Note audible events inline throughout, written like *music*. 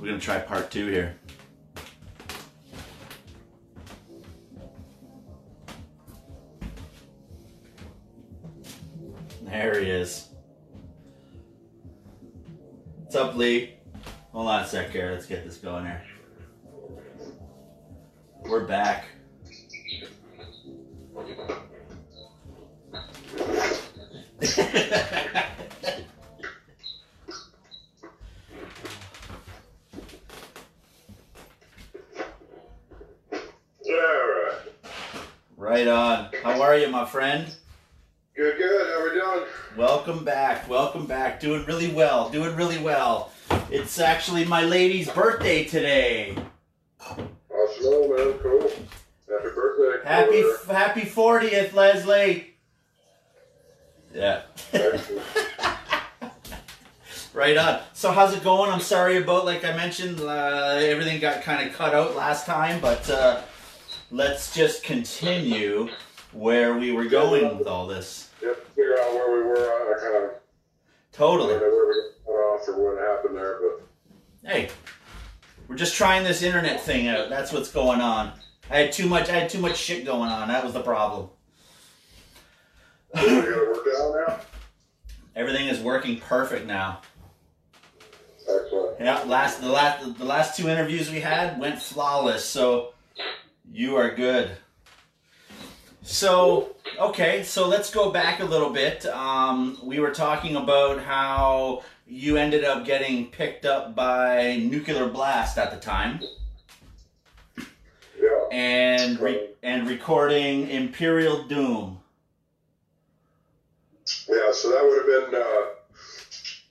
We're gonna try part two here. There he is. What's up, Lee? Hold on a sec here. Let's get this going here. We're back. *laughs* Yeah, right. right on. How are you, my friend? Good, good. How we doing? Welcome back. Welcome back. Doing really well. Doing really well. It's actually my lady's birthday today. Awesome, man. Cool. Happy birthday. Happy happy 40th, Leslie. Yeah. *laughs* Right on. So how's it going? I'm sorry about like I mentioned, uh, everything got kind of cut out last time, but uh, let's just continue where we were going with all this. Yep, figure out where we were. I kind of totally know where we got off or what happened there, but hey, we're just trying this internet thing out. That's what's going on. I had too much. I had too much shit going on. That was the problem. we got it worked out now. Everything is working perfect now. Excellent. Yeah, last the last the last two interviews we had went flawless. So you are good. So okay, so let's go back a little bit. Um, we were talking about how you ended up getting picked up by Nuclear Blast at the time, Yeah. and re- and recording Imperial Doom. Yeah, so that would have been, uh,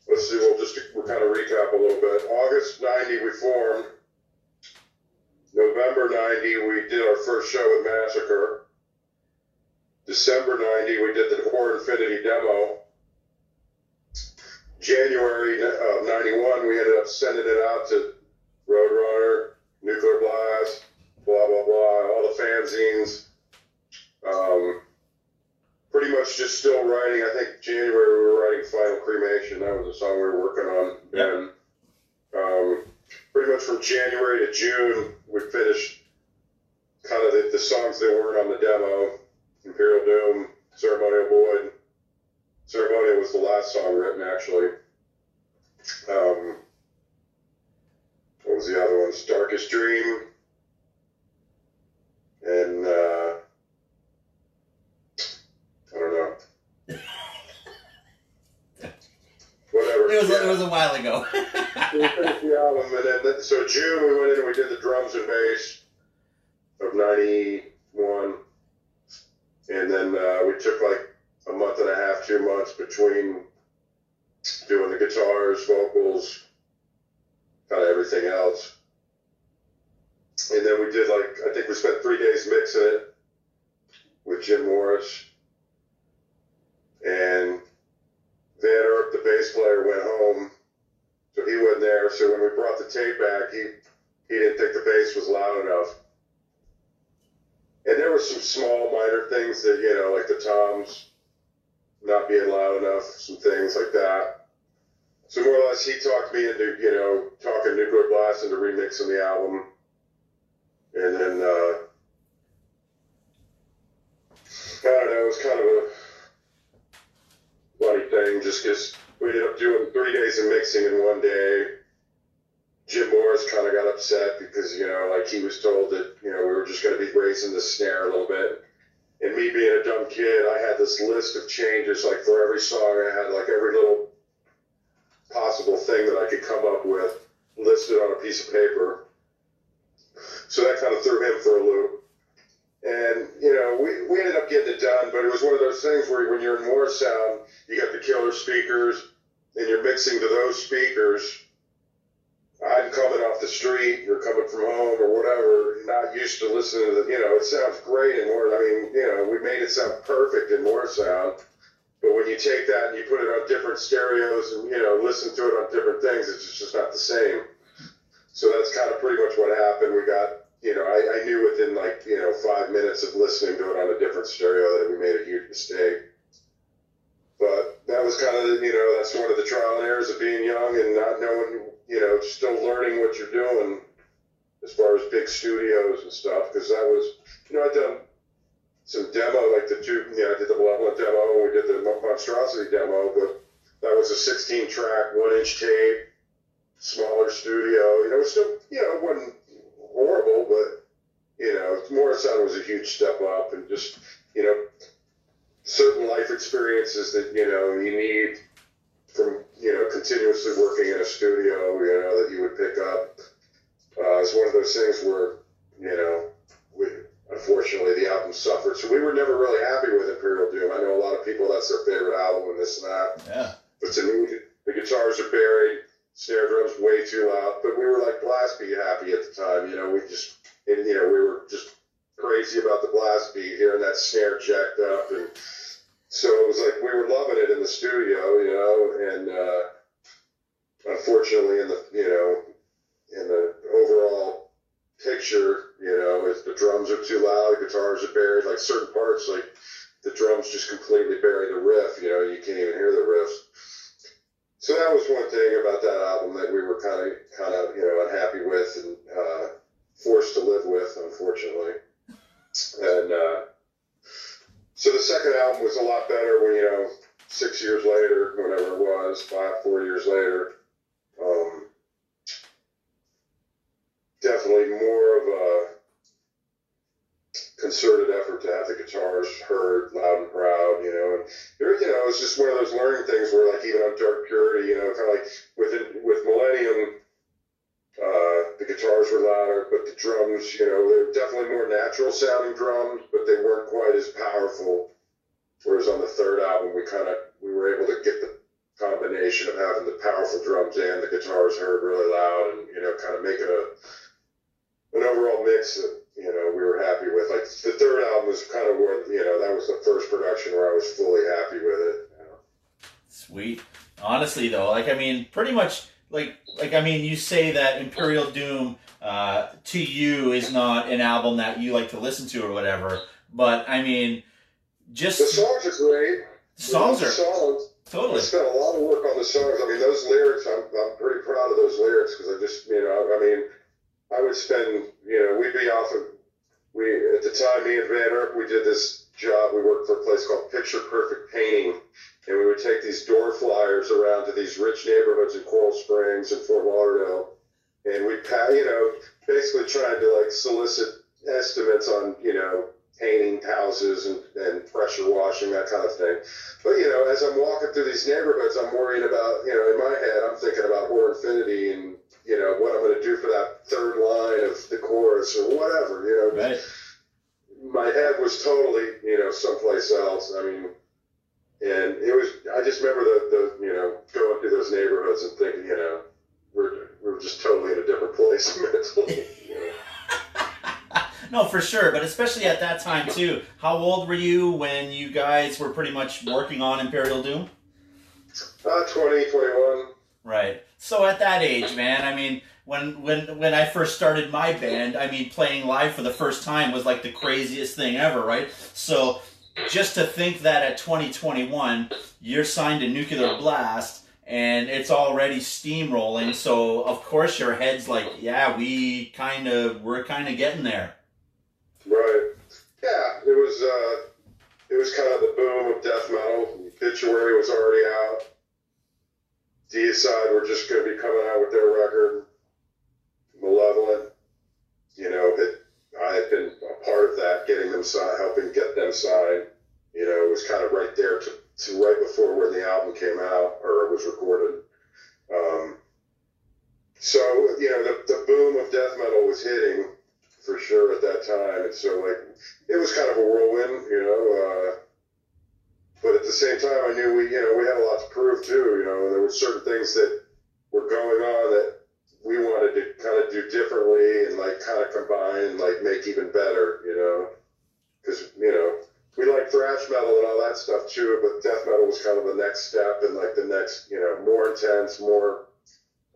let's see, we'll just we'll kind of recap a little bit. August 90, we formed. November 90, we did our first show with Massacre. December 90, we did the Horror Infinity demo. January of 91, we ended up sending it out to Roadrunner, Nuclear Blast, blah, blah, blah, all the fanzines. Um, pretty much just still writing. I think January we were writing Final Cremation. That was a song we were working on. Yep. And um, pretty much from January to June, we finished kind of the, the songs that weren't on the demo. Ceremonial Void. Ceremonial was the last song written, actually. Um, what was the other one? Darkest Dream. And uh, I don't know. *laughs* Whatever. It was Yeah. it was a while ago. *laughs* we finished the album, and then so June we went in and we did the drums and bass of '91, and then uh, we took like a month and a half, two months between doing the guitars, vocals, kind of everything else. And then we did like I think we spent three days mixing it with Jim Morris, and Van Erp, the bass player, went home so he wasn't there. So when we brought the tape back, he he didn't think the bass was loud enough. And there were some small minor things that you know, like the toms not being loud enough, some things like that. So more or less, he talked me into you know talking Nuclear Blast into remixing the album, and then uh, I don't know, it was kind of a funny thing, just because we ended up doing three days of mixing in one day. Jim Morris kind of got upset because, you know, like he was told that, you know, we were just going to be raising the snare a little bit. And me being a dumb kid, I had this list of changes, like for every song, I had like every little possible thing that I could come up with listed on a piece of paper. So that kind of threw him for a loop. And, you know, we, we ended up getting it done, but it was one of those things where when you're in Morrisound, you got the killer speakers, and you're mixing to those speakers. I'm coming off the street, you're coming from home or whatever, not used to listening to the, you know, it sounds great in Morris. I mean, you know, we made it sound perfect in Morrisound. But when you take that and you put it on different stereos and, you know, listen to it on different things, it's just, not the same. So that's kind of pretty much what happened. We got, you know, I, I knew within like, you know, five minutes of listening to it on a different stereo that we made a huge mistake. But that was kind of, you know, that's one of the trial and errors of being young and not knowing, you know, still learning what you're doing as far as big studios and stuff because that was you know I'd done some demo like the two you know I did the Malevolent demo and we did the Monstrosity demo but that was a 16 track one inch tape smaller studio you know it was still you know it wasn't horrible but you know Morrisound was a huge step up and just you know certain life experiences that you know you need from you know continuously working in a studio you know that you would pick up uh, it's one of those things where, you know, we, unfortunately the album suffered. So we were never really happy with Imperial Doom. I know a lot of people that's their favorite album and this and that. Yeah. But to me, the guitars are buried, snare drums way too loud. But we were like blast beat happy at the time. You know, we just, and, you know, we were just crazy about the blast beat, hearing that snare jacked up. And so it was like we were loving it in the studio, you know, and, uh, unfortunately in the, you know, in the overall picture, you know, if the drums are too loud, the guitars are buried, like certain parts, like the drums just completely bury the riff, you know, you can't even hear the riffs. So that was one thing about that album that we were kind of, kind of, you know, unhappy with and uh, forced to live with, unfortunately. And uh, so the second album was a lot better when, you know, six years later, whenever it was, five, four years later, um, definitely more of a concerted effort to have the guitars heard loud and proud, you know. And you know, it's just one of those learning things where, like, even on Dark Purity, you know, kind of like with with Millennium, uh, the guitars were louder, but the drums, you know, they're definitely more natural sounding drums, but they weren't quite as powerful. Whereas on the third album, we kind of we were able to get the combination of having the powerful drums and the guitars heard really loud, and you know, kind of make it a an overall mix that you know we were happy with. Like the third album was kind of where you know that was the first production where I was fully happy with it. You know? Sweet. Honestly, though, like I mean, pretty much like like I mean, you say that Imperial Doom uh, to you is not an album that you like to listen to or whatever, but I mean, just the songs are great. Songs are songs. Totally. I spent a lot of work on the songs. I mean, those lyrics, I'm, I'm pretty proud of those lyrics because I just, you know, I mean, I would spend, you know, we'd be off of, we, at the time, me and Van Erp, we did this job. We worked for a place called Picture Perfect Painting. And we would take these door flyers around to these rich neighborhoods in Coral Springs and Fort Lauderdale. And we'd, you know, basically trying to like solicit estimates on, you know, painting houses and, and pressure washing, that kind of thing. But, you know, as I'm walking through these neighborhoods, I'm worrying about, you know, in my head, I'm thinking about Horror Infinity and, you know, what I'm going to do for that third line of the chorus or whatever, you know. right. My head was totally, you know, someplace else. I mean, and it was, I just remember the, the you know, going through those neighborhoods and thinking, you know, we're, we're just totally in a different place *laughs* mentally. You know? *laughs* no, for sure, but especially at that time too. How old were you when you guys were pretty much working on Imperial Doom? Uh, 20, 21. Right. So at that age, man, I mean, when when when I first started my band, I mean, playing live for the first time was like the craziest thing ever, right? So just to think that at 2021 you're signed to Nuclear Blast and it's already steamrolling, so of course your head's like, yeah, we kind of we're kind of getting there. Right. Yeah, it was uh, it was kind of the boom of death metal. Obituary was already out. Deicide were just going to be coming out with their record. Malevolent, you know, I had been a part of that, getting them signed, helping get them signed. You know, it was kind of right there to, to right before when the album came out or it was recorded. Um, so, you know, the, the boom of death metal was hitting for sure at that time. And so, like, it was kind of a whirlwind, you know. Uh, but at the same time, I knew we, you know, we had a lot to prove too. You know, and there were certain things that were going on that we wanted to kind of do differently and like kind of combine and like make even better. You know, because you know we like thrash metal and all that stuff too, but death metal was kind of the next step and like the next, you know, more intense, more.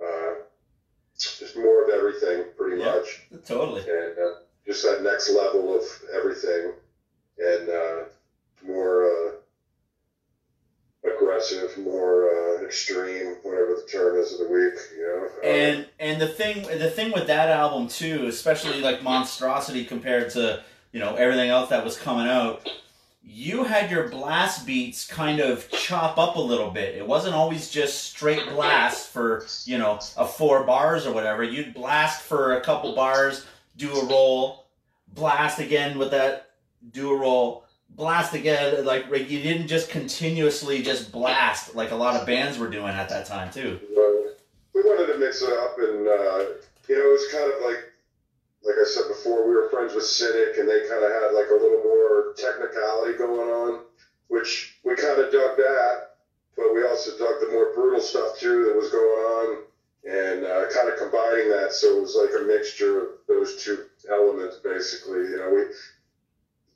Uh, just more of everything, pretty Yeah. much Totally. and uh, just that next level of everything, and uh, more uh, aggressive, more uh, extreme, whatever the term is of the week. You know, Uh, And and and the thing the thing with that album too, especially like Monstrosity compared to you know everything else that was coming out, you had your blast beats kind of chop up a little bit. It wasn't always just straight blast for you know a four bars or whatever. You'd blast for a couple bars, do a roll, blast again with that, do a roll, blast again. Like you didn't just continuously just blast like a lot of bands were doing at that time too. we wanted to mix it up, and uh, you know, it was kind of like, like I said before, we were friends with Cynic, and they kind of had like a little more technicality going on, which we kind of dug that, but we also dug the more brutal stuff too that was going on. And uh, kind of combining that, so it was like a mixture of those two elements, basically. You know, we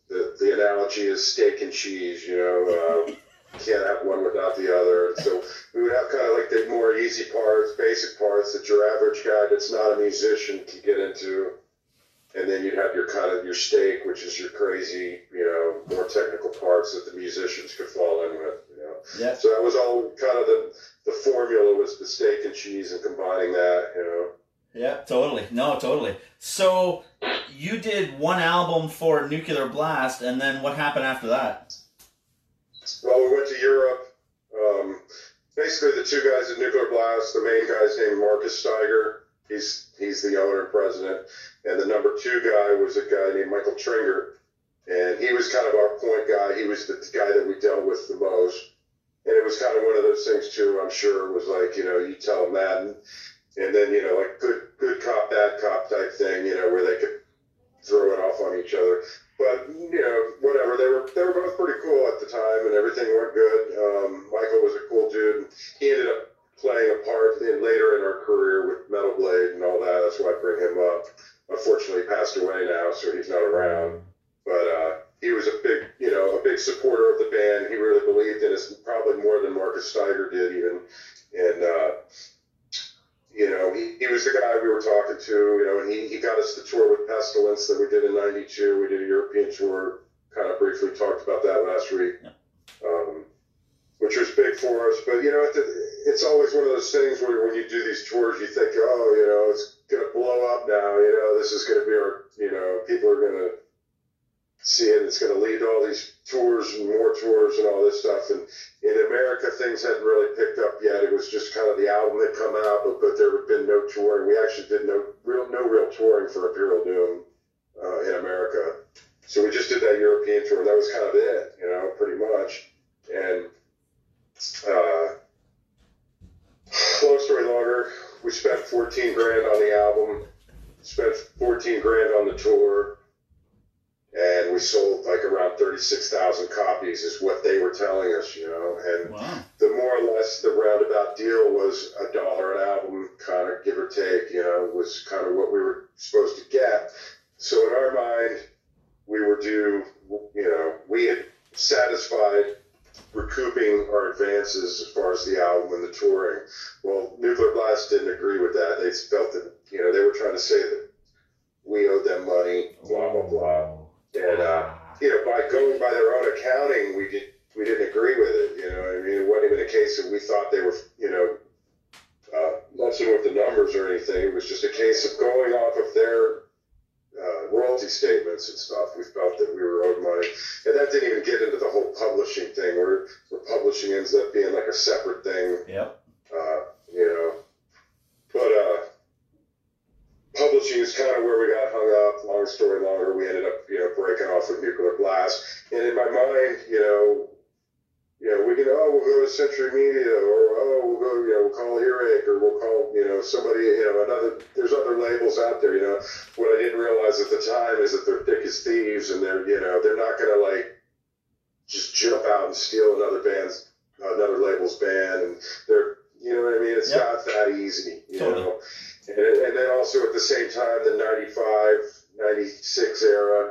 the, the analogy is steak and cheese, you know, uh, *laughs* can't have one without the other. So we would have kind of like the more easy parts, basic parts that your average guy that's not a musician can get into. And then you'd have your kind of your steak, which is your crazy, you know, more technical parts that the musicians could fall in with, you know. Yeah. So that was all kind of the, the formula was the steak and cheese and combining that, you know. Yeah, totally. No, totally. So you did one album for Nuclear Blast, and then what happened after that? Well, we went to Europe. Um, basically, the two guys at Nuclear Blast, the main guy's named Markus Staiger. He's he's the owner and president, and the number two guy was a guy named Michael Trengert, and he was kind of our point guy. He was the guy that we dealt with the most, and it was kind of one of those things too. I'm sure was like you know you tell them that, and, and then you know like good good cop bad cop type thing, you know where they could throw it off on each other. But you know, whatever. They were they were both pretty cool at the time, and everything went good. Um, Michael was a cool dude. He ended up playing a part in, later in our career with Metal Blade and all that. That's why I bring him up. Unfortunately, he passed away now, so he's not around. But uh, he was a big, you know, a big supporter of the band. He really believed in us, probably more than Markus Staiger did, even. And uh, you know, he, he was the guy we were talking to, you know, and he, he got us the tour with Pestilence that we did in 92. We did a European tour, kind of briefly talked about that last week, Yeah. um, which was big for us. But, you know, it, it's always one of those things where when you do these tours, you think, oh, you know, it's going to blow up now, you know, this is going to be our, you know, people are going to see it. It's going to lead to all these tours and more tours and all this stuff. And in America, things hadn't really picked up yet. It was just kind of the album had come out, but, but there had been no touring. We actually did no real no real touring for Imperial Doom uh, in America. So we just did that European tour. That was kind of it, you know, pretty much. And uh, long story longer, we spent 14 grand on the album, spent 14 grand on the tour and we sold like around 36,000 copies is what they were telling us, you know, and Wow. the more or less the roundabout deal was a dollar an album, kind of give or take, you know, was kind of what we were supposed to get. So in our mind, we were due, you know, we had satisfied recouping our advances as far as the album and the touring. Well, Nuclear Blast didn't agree with that. They felt that, you know, they were trying to say that we owed them money, blah, blah, blah. And, uh, you know, by going by their own accounting, we did we didn't agree with it. You know, I mean, it wasn't even a case that we thought they were, you know, uh, messing with the numbers or anything. It was just a case of going off of their uh, royalty statements and stuff. We felt that we were owed money, and that didn't even get into the whole publishing thing, where, where publishing ends up being like a separate thing. Yep. Uh, you know, but uh, publishing is kind of where we got hung up. Long story longer, we ended up, you know, breaking off with Nuclear Blast. And in my mind, you know, you know, we can, oh, we'll go to Century Media, or oh, we'll go, you know, we'll call Earache, or we'll call, you know, somebody, you know, another. There's other labels out there, you know. What I didn't realize at the time is that they're thick as thieves, and they're, you know, they're not gonna like just jump out and steal another band's, another label's band, and they're, you know what I mean? It's Yep. not that easy, you Totally. know. And, and then also at the same time, the 95, 96 era,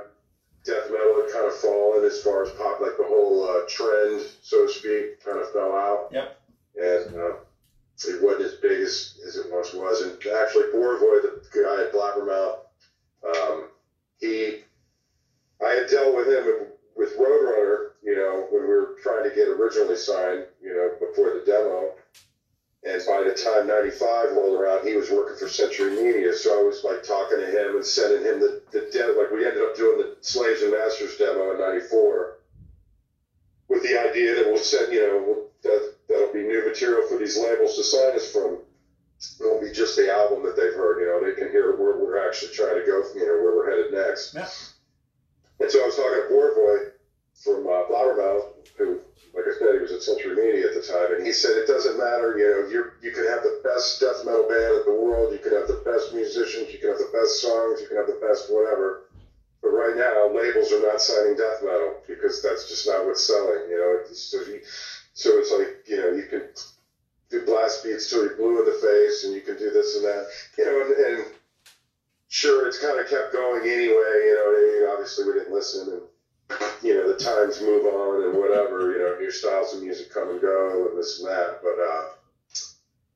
death metal had kind of fallen as far as pop, like the whole uh, trend, so to speak, kind of fell out. Yep. And uh, it wasn't as big as, as it once was. And actually, Borivoj, the guy at Blabbermouth, um, he, I had dealt with him with Roadrunner, you know, when we were trying to get originally signed, you know, before the demo. And by the time 95 rolled around, he was working for Century Media. So I was like talking to him and sending him the, the demo. Like we ended up doing the Slaves and Masters demo in 94 with the idea that we'll send, you know, that, that'll be new material for these labels to sign us from. It won't be just the album that they've heard, you know, they can hear where we're actually trying to go, from, you know, where we're headed next. Yeah. And so I was talking to Boy from uh, who, like I said, he was at Century Media at the time, and he said it doesn't matter, you know, you you can have the best death metal band in the world, you can have the best musicians, you can have the best songs, you can have the best whatever, but right now labels are not signing death metal because that's just not what's selling, you know. So, he, so it's like, you know, you can do blast beats till you're blue in the face, and you can do this and that, you know, and, and sure, it's kind of kept going anyway, you know. Obviously, we didn't listen, and times move on and whatever, you know, new styles of music come and go and this and that. But uh,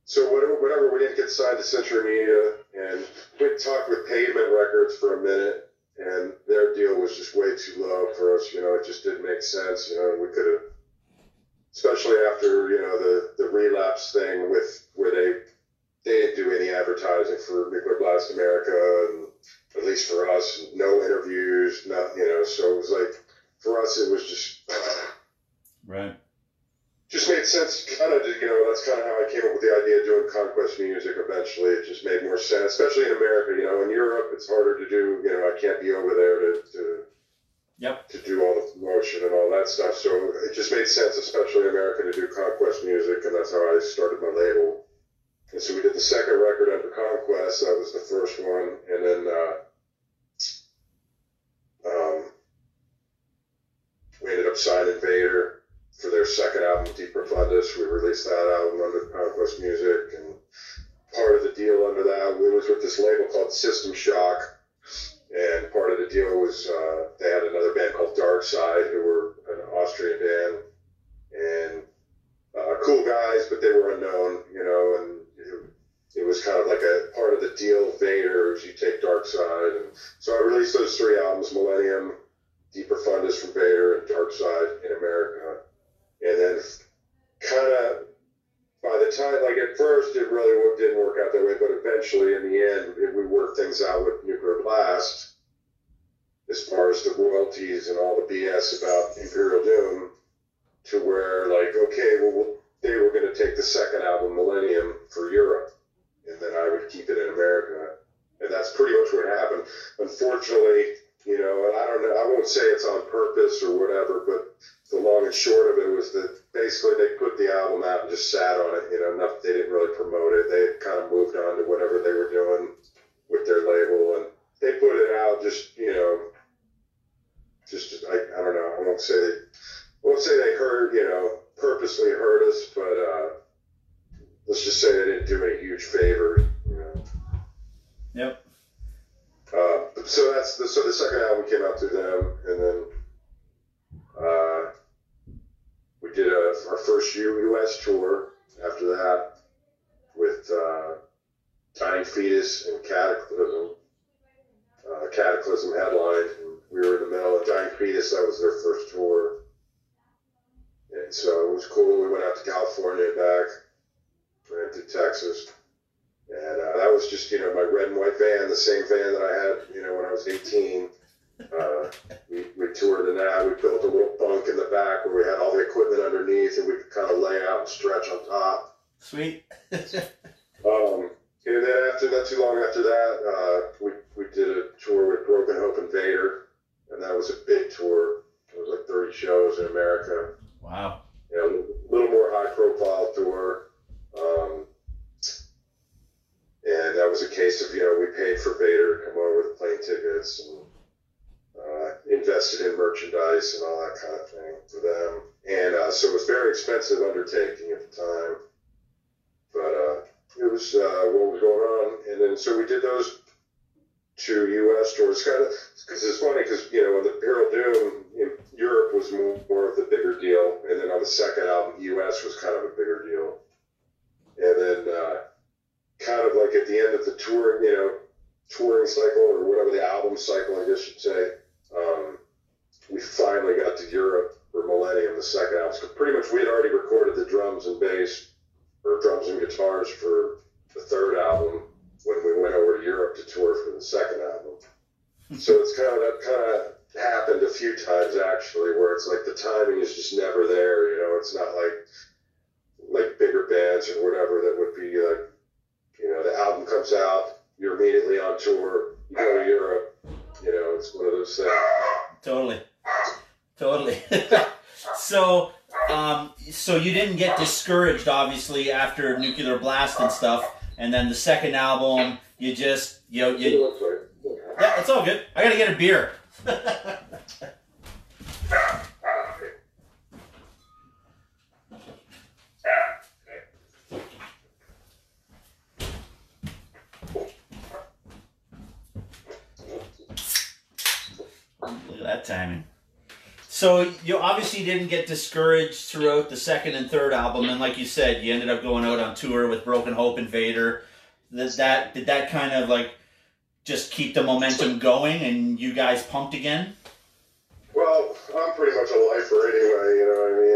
so whatever, whatever, we didn't get signed to Century Media, and we talked with Pavement Records for a minute, and their deal was just way too low for us. You know, it just didn't make sense. You know, we could have, especially after you know the the relapse thing with where they they didn't do any advertising for Nuclear Blast America, and at least for us, no interviews, not you know. So it was like for us, it was just *sighs* Right. just made sense. Kind of, you know, that's kind of how I came up with the idea of doing conquest music. Eventually, it just made more sense, especially in America. You know, in Europe, it's harder to do. You know, I can't be over there to. to Yep. to do all the promotion and all that stuff. So it just made sense, especially in America, to do Conquest music, and that's how I started my label. And so we did the second record under Conquest. That was the first one, and then uh, um, we ended up signing Vader for their second album, De Profundis. We released that album under Conquest Music, and part of the deal under that we was with this label called System Shock. And part of the deal was uh, they had another band called Dark Side, who were an Austrian band, and uh, cool guys, but they were unknown, you know. And it, it was kind of like a part of the deal. Vader, you take Dark Side, and so I released those three albums: Millennium, De Profundis from Vader, and Dark Side in America. And then, kind of by the time, like at first, it really didn't work out that way, but eventually, in the end, we worked things out with Nuclear Blast as far as the royalties and all the BS about Imperial Doom, to where, like, okay, we'll- they were going to take the second album, Millennium, for Europe, and then I would keep it in America. And that's pretty much what happened. Unfortunately, you know, and I don't know, I won't say it's on purpose or whatever, but the long and short of it was that basically they put the album out and just sat on it. You know, enough they didn't really promote it. They had kind of moved on to whatever they were doing with their label, and they put it out just you know, just I, I don't know. I won't say they I won't say they hurt you know purposely hurt us, but uh, let's just say they didn't do any huge favor. You know. Yep. So that's the so the second album came out through them, and then uh, we did a, our first U.S. tour after that with uh, Dying Fetus and Cataclysm. Uh, Cataclysm headlined, we were in the middle of Dying Fetus. That was their first tour, and so it was cool. We went out to California back, went to Texas. And uh, that was just, you know, my red and white van, the same van that I had, you know, when I was 18. Uh, we, we toured in that. We built a little bunk in the back where we had all the equipment underneath and we could kind of lay out and stretch on top. Sweet. *laughs* Um, and then after not too long after that, uh, we, we did a tour with Broken Hope and Vader. And that was a big tour. It was like 30 shows in America. wow. You know, a little more high profile tour. Um, and that was a case of, you know, we paid for Vader to come over with plane tickets and uh, invested in merchandise and all that kind of thing for them. And uh, so it was very expensive undertaking at the time. But uh, it was uh, what was going on. And then so we did those two U.S. tours. Kind of because it's funny because you know when the Imperial Doom in Europe was more, more of the bigger deal, and then on the second album, U.S. was kind of a bigger deal. And then uh, kind of like at the end of the tour, you know, touring cycle or whatever the album cycle, I guess you'd say, um, we finally got to Europe for Millennium, the second album. So pretty much we had already recorded the drums and bass or drums and guitars for the third album when we went over to Europe to tour for the second album. so it's kind of that kind of happened a few times actually, where it's like the timing is just never there. You know, it's not like like bigger bands or whatever that would be like, you know, the album comes out, you're immediately on tour, you go to Europe. You know, it's one of those things. Totally, totally. *laughs* so, um, so you didn't get discouraged, obviously, after Nuclear Blast and stuff, and then the second album, you just, you know, you. Yeah, it's all good. I gotta get a beer. *laughs* Look at that timing. So you obviously didn't get discouraged throughout the second and third album, and like you said, you ended up going out on tour with Broken Hope and Vader. Does that did that kind of like just keep the momentum going, and you guys pumped again? Well, I'm pretty much a lifer anyway. You know what I mean?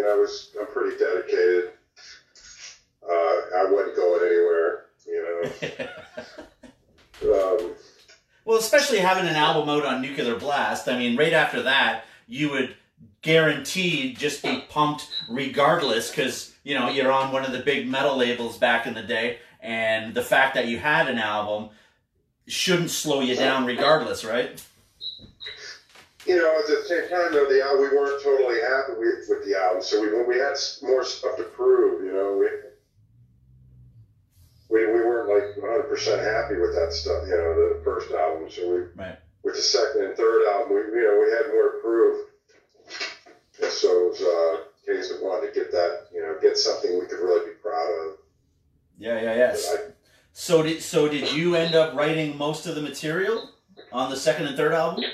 Especially having an album out on Nuclear Blast. I mean, right after that, you would guaranteed just be pumped regardless because, you know, you're on one of the big metal labels back in the day. And the fact that you had an album shouldn't slow you down regardless, right? you know, at the same time, though, the al- we weren't totally happy with, with the album, so we we had more stuff to prove. You know, we we, we weren't like 100 percent happy with that stuff. You know, the first album, so we Right. with the second and third album, we you know we had more to prove. And so it was uh, a case of wanting to get that, you know, get something we could really be proud of. Yeah, yeah, yes. But I- So did so did you end up writing most of the material on the second and third album?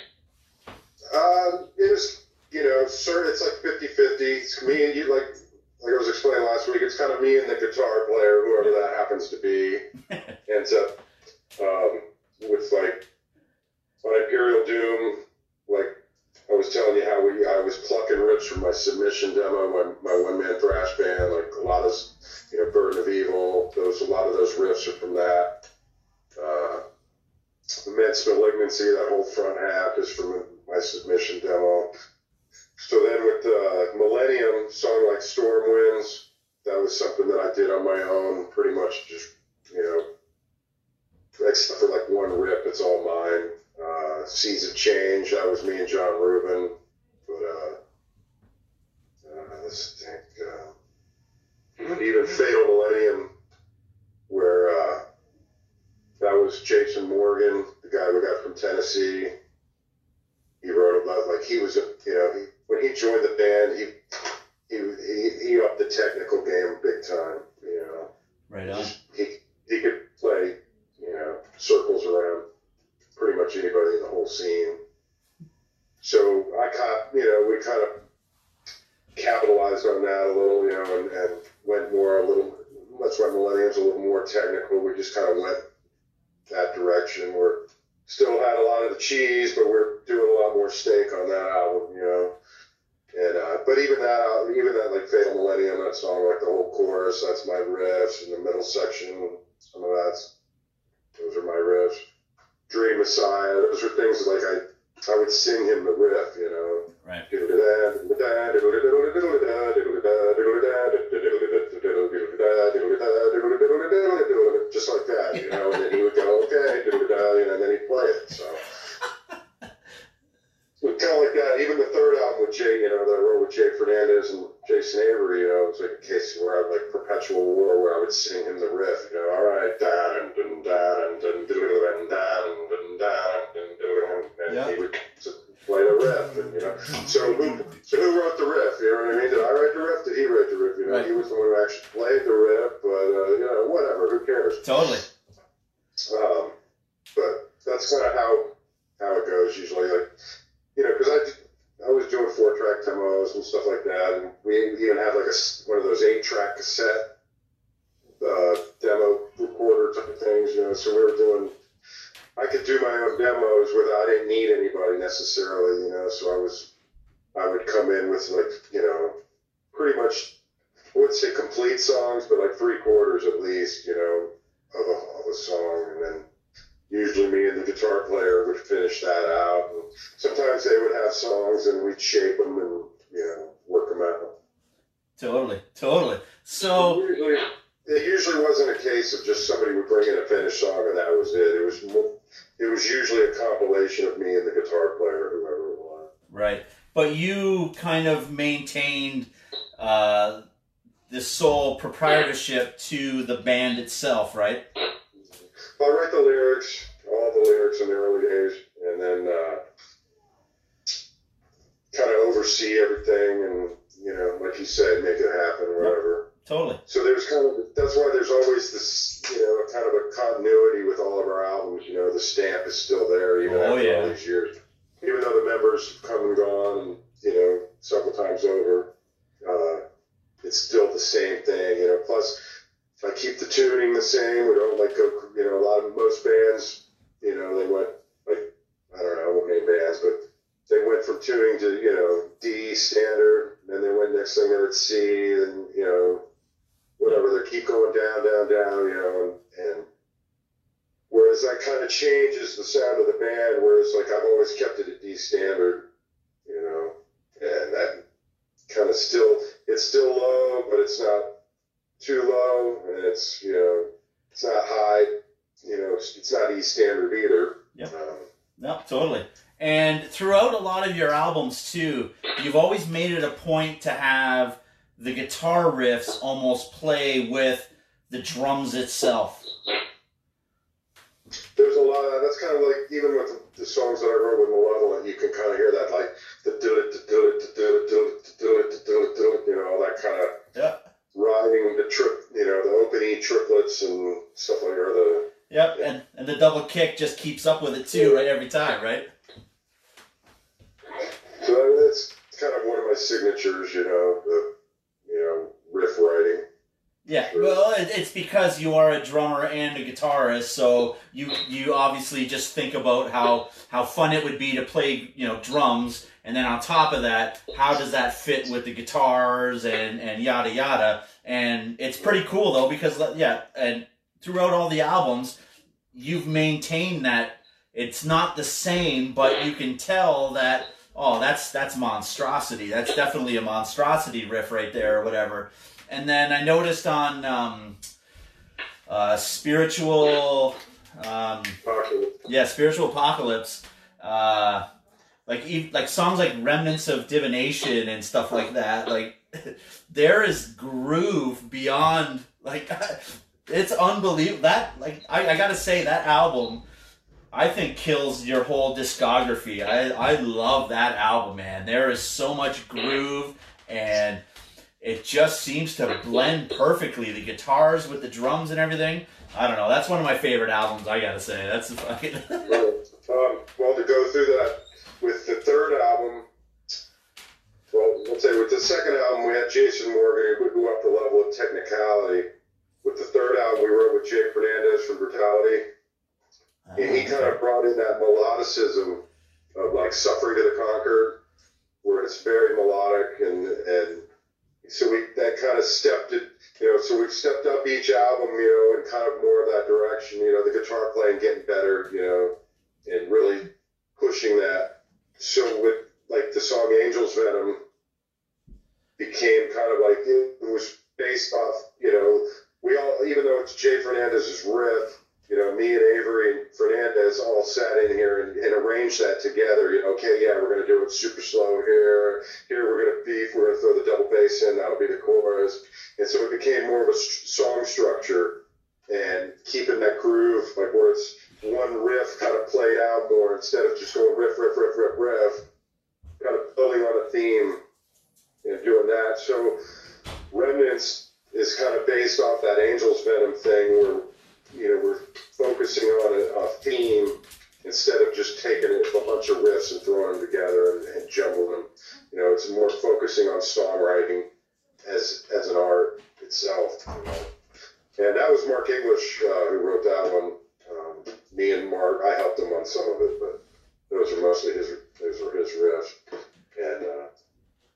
Um, it was, you know, sir, it's like 50 50. It's me and you, like, like I was explaining last week, it's kind of me and the guitar player, whoever that happens to be, *laughs* ends up um, with like on Imperial Doom, like I was telling you how we, I was plucking riffs from my submission demo, my, my one man thrash band, like a lot of, you know, Burden of Evil, those, a lot of those riffs are from that. Uh, Immense Malignancy, that whole front half is from my submission demo. So then with uh, Millennium, song like Storm Winds, that was something that I did on my own, pretty much just, you know, except for like one rip, it's all mine. Uh, Seas of Change, that was me and Jon Rubin. But uh, uh, let's think. Uh, even Fatal Millennium, where uh, that was Jason Morgan, the guy we got from Tennessee. He wrote about like he was a you know he, when he joined the band he he he, he upped the technical game big time. You know Right on. he he could play you know circles around pretty much anybody in the whole scene. So I caught you know we kind of capitalized on that a little you know and, and went more a little. That's why Millennium's a little more technical. We just kind of went that direction. We're still had a lot of the cheese, but we're doing a lot more steak on that album, you know. And uh, but even that, uh, even that like Fatal Millennium, that song, like the whole chorus, that's my riffs, and the middle section, some of that's those are my riffs. Dream Messiah, those are things like I I would sing him the riff, you know. Right. Just like that, you know, and then he would go, okay, *laughs* and then he'd play it. So kind of like that. Even the third album with Jay, you know, that I wrote with Jay Fernandez and Jason Avery, you know, it was like a case where I like perpetual war where I would sing him the riff, you know, all right, da dun dun da dun dun dun da dun dun da dun dun and Yeah. he would play the riff, and you know, so who so who wrote the riff? You know what I mean? Did I write the riff? Did he write the riff? You know, Right. he was the one who actually played the riff, but uh, you know, whatever, who cares? Totally. Um, but that's kind of how how it goes usually. Like you know, because I d- I was doing four track demos and stuff like that, and we even had like a one of those eight track cassette uh, demo recorder type things. You know, so we were doing. I could do my own demos without I didn't need anybody necessarily. You know, so I was I would come in with like you know pretty much I wouldn't say complete songs, but like three quarters at least, you know, of a, of a song, and then usually me and the guitar player would finish that out. And sometimes they would have songs, and we'd shape them and you know work them out. Totally, totally. So usually, it usually wasn't a case of just somebody would bring in a finished song and that was it. It was it was usually a compilation of me and the guitar player, whoever it was. right, but you kind of maintained uh, the sole proprietorship to the band itself, right? I write the lyrics, all the lyrics in the early days, and then uh, kind of oversee everything, and you know, like you said, make it happen, or whatever. Totally. So there's kind of that's why there's always this, you know, kind of a continuity with all of our albums. You know, the stamp is still there even Oh, after yeah. all these years, even though the members have come and gone, and you know, several times over. Uh, it's still the same thing, you know. Plus, if I keep the tuning the same. We don't like go, you know, a lot of most bands, you know, they went like I don't know, won't name bands, but they went from tuning to you know D standard, and then they went next thing they're at C, and you know whatever they keep going down, down, down, you know, and, and whereas that kind of changes the sound of the band. Whereas like I've always kept it at D standard, you know, and that kind of still it's still low, but it's not too low, and it's you know it's not high, you know, it's, not E standard either. Yep. Um, No, totally. And throughout a lot of your albums too, you've always made it a point to have the guitar riffs almost play with the drums itself. there's a lot of that's kind of like even with the, the songs that I wrote with Malevolent, you can kind of hear that like the do it, the do it, the do it, do it, do it, do it, do it, you know, all that kind of Yeah. riding the trip, you know, the open E triplets and stuff like or the Yep, and, and the double kick just keeps up with it too, right every time, right? so that's kind of one of my signatures, you know, the you know riff writing. Yeah, well, it's because you are a drummer and a guitarist, so you you obviously just think about how how fun it would be to play, you know, drums, and then on top of that, how does that fit with the guitars and and yada yada, and it's pretty cool though because yeah, and throughout all the albums, you've maintained that it's not the same, but you can tell that oh that's that's monstrosity, that's definitely a monstrosity riff right there or whatever. And then I noticed on um, uh, spiritual, um, yeah, spiritual apocalypse, uh, like like songs like remnants of divination and stuff like that. Like *laughs* there is groove beyond like *laughs* it's unbelievable. That like I, I gotta say that album. I think kills your whole discography. I, I love that album, man. There is so much groove and it just seems to blend perfectly. The guitars with the drums and everything. I don't know. That's one of my favorite albums. I gotta say. That's fucking. *laughs* um, well, to go through that with the third album, well, let's say with the second album, we had Jason Morgan, who go up the level of technicality. With the third album, we wrote with Jay Fernandez from Brutality. And he ah. kind of brought in that melodicism of like Suffering to the Conquered, where it's very melodic and, and so we that kind of stepped it, you know. So we've stepped up each album, you know, and kind of more of that direction. You know, the guitar playing getting better, you know, and really pushing that. So with like the song "Angels Venom" became kind of like it was based off, you know, we all even though it's Jay Fernandez's riff, you know, me and Avery and Fernandez all sat in here and, and arranged that together. You know, okay, yeah, we're gonna do it super slow here. Here we're gonna beef. We're gonna throw the double bass in. That'll be the chorus. And so it became more of a st- song structure and keeping that groove, like where it's one riff kind of played out more instead of just going riff, riff, riff, riff, riff. Kind of building on a theme and doing that. So Remnants is kind of based off that Angels Venom thing where you know, we're focusing on a, a theme instead of just taking a bunch of riffs and throwing them together and, and jumbling them. You know, it's more focusing on songwriting as as an art itself. You know. And that was Mark English uh, who wrote that one. Um, me and Mark, I helped him on some of it, but those are mostly his those were his riffs. And uh,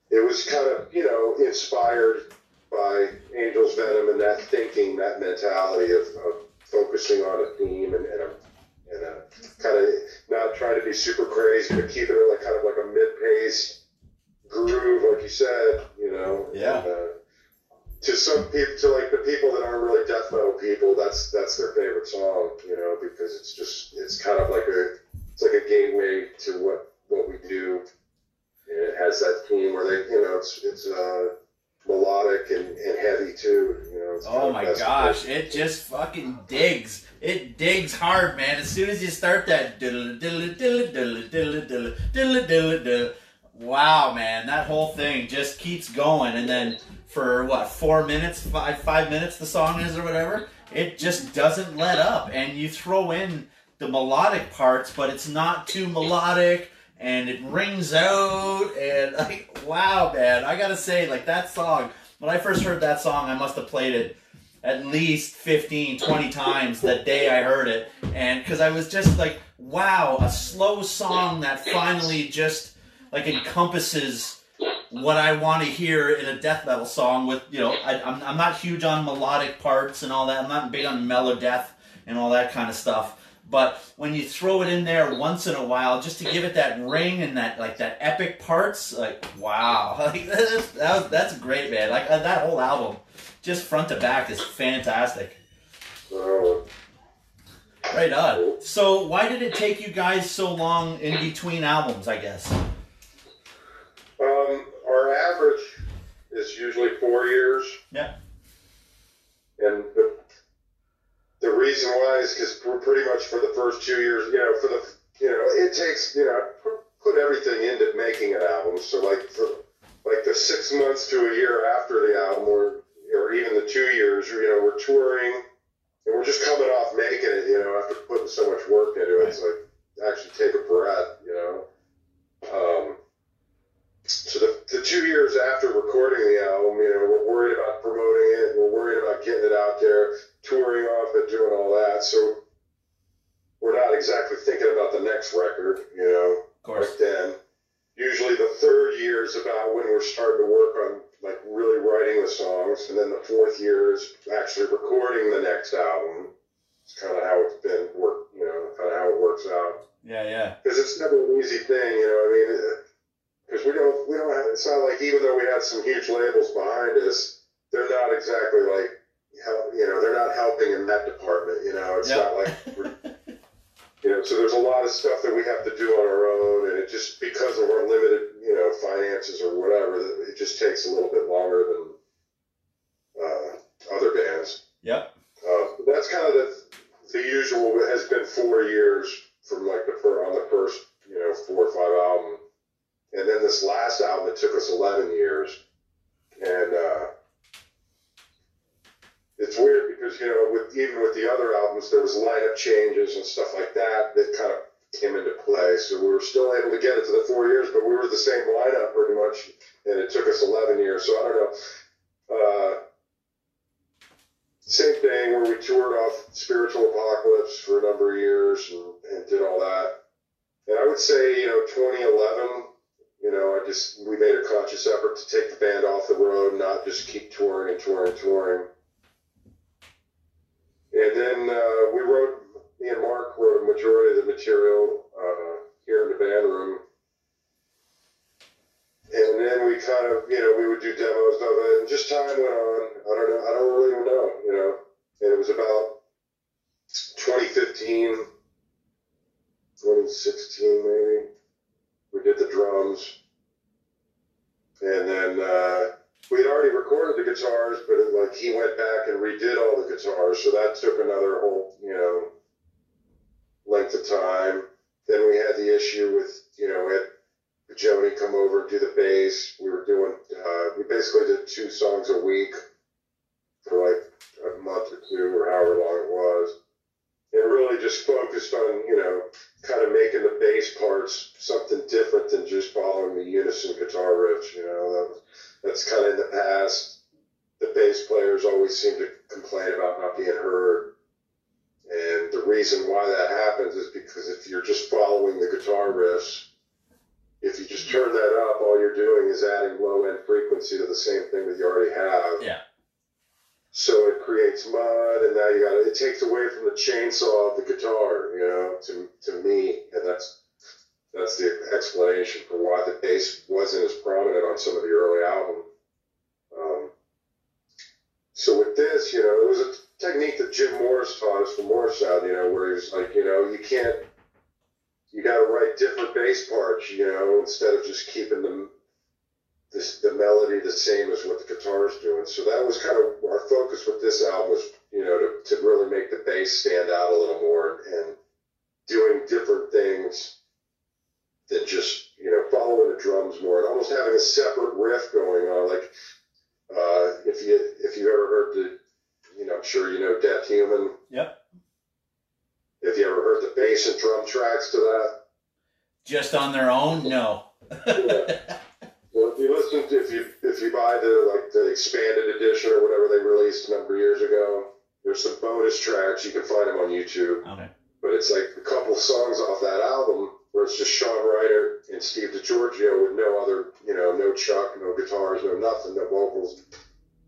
it was kind of you know inspired by Angel's Venom and that thinking, that mentality of, of focusing on a theme and, and a and a kind of not trying to be super crazy, but keeping it like kind of like a mid-pace groove, like you said, you know. Yeah. And, uh, to some people, to like the people that aren't really death metal people, that's that's their favorite song, you know, because it's just it's kind of like a it's like a gateway to what what we do. And it has that theme where they, you know, it's it's uh melodic and, and heavy too. You know. Oh my gosh, it just fucking digs. It digs hard, man. As soon as you start that diddle diddle diddle diddle diddle diddle diddle diddle diddle, wow, man, that whole thing just keeps going. And then for what four minutes, five five minutes, the song is or whatever, it just doesn't let up. And you throw in the melodic parts, but it's not too melodic. And it rings out, and *laughs* like, wow, man! I gotta say, like that song. When I first heard that song, I must have played it at least 15, 20 times that day I heard it. And because I was just like, wow, a slow song that finally just like encompasses what I want to hear in a death metal song with, you know, I, I'm, I'm not huge on melodic parts and all that. I'm not big on mellow death and all that kind of stuff. But when you throw it in there once in a while, just to give it that ring and that like that epic parts, like wow, *laughs* like that's, that was, that's great, man. Like uh, that whole album, just front to back, is fantastic. Right on. So why did it take you guys so long in between albums? I guess. Um, our average is usually four years. Yeah. And the, the reason why is because we're pretty much for the first two years, you know, for the, you know, it takes, you know, put everything into making an album. So like for like the six months to a year after the album, or or even the two years, you know, we're touring and we're just coming off making it, you know, after putting so much work into it. It's like actually take a breath, you know. Um, so the, the two years after recording the album, you know, we're worried about promoting it, we're worried about getting it out there, touring off and doing all that. So we're not exactly thinking about the next record, you know, Of course. right then. Usually the third year is about when we're starting to work on like really writing the songs, and then the fourth year is actually recording the next album. It's kind of how it's been work, you know, kind of how it works out Yeah, yeah. because it's never an easy thing, you know. I mean, because we don't, we don't have. It's not like even though we had some huge labels behind us, they're not exactly like, you know, they're not helping in that department. You know, it's not like, we're, *laughs* you know. So there's a lot of stuff that we have to do on our own, and it just because of our limited, you know, finances or whatever, that it just takes a little bit longer than uh, other bands. Yep. Uh, that's kind of the, the usual. It has been four years from like the fir- on the first, you know, four or five album, and then this last album it took us eleven years, and uh, it's weird because you know, with even with the other albums, there was lineup changes and stuff like that that kind of came into play. So we were still able to get it to the four years, but we were the same lineup pretty much, and it took us eleven years. So I don't know. Uh, same thing where we toured off Spiritual Apocalypse for a number of years and, and did all that. And I would say, you know, 2011, you know, I just, we made a conscious effort to take the band off the road, not just keep touring and touring and touring. And then uh, we wrote, me and Mark wrote a majority of the material uh, here in the band room. And then we kind of, you know, we would do demos of it, and just time went on. I don't know, I don't really know, you know. And it was about 2015, 2016 maybe. We did the drums, and then uh, we had already recorded the guitars, but it, like he went back and redid all the guitars, so that took another whole, you know, length of time. Then we had the issue with, you know, it Joni come over and do the bass. We were doing, uh, we basically did two songs a week for like a month or two or however long it was. And really just focused on, you know, kind of making the bass parts something different than just following the unison guitar riffs, you know. That, that's kind of in the past. The bass players always seem to complain about not being heard. And the reason why that happens is because if you're just following the guitar riffs, if you just turn that up, all you're doing is adding low end frequency to the same thing that you already have. Yeah. so it creates mud, and now you got it takes away from the chainsaw of the guitar, you know, to, to me, and that's that's the explanation for why the bass wasn't as prominent on some of the early albums. Um, so with this, you know, it was a technique that Jim Morris taught us from Morrisound, you know, where he's like, you know, you can't, you got to write different bass parts, you know, instead of just keeping them this, the melody the same as what the guitar is doing. So that was kind of our focus with this album was, you know, to, to really make the bass stand out a little more and doing different things than just, you know, following the drums more and almost having a separate riff going on. Like, uh, if you, if you ever heard the, you know, I'm sure you know Death Human. Yep. If you ever heard the bass and drum tracks to that? Just on their own? No. *laughs* yeah. Well, if you listen, to, if you if you buy the like the expanded edition or whatever they released a number of years ago, there's some bonus tracks. You can find them on YouTube. Okay. But it's like a couple songs off that album where it's just Sean Reinert and Steve DiGiorgio with no other, you know, no Chuck, no guitars, no nothing, no vocals.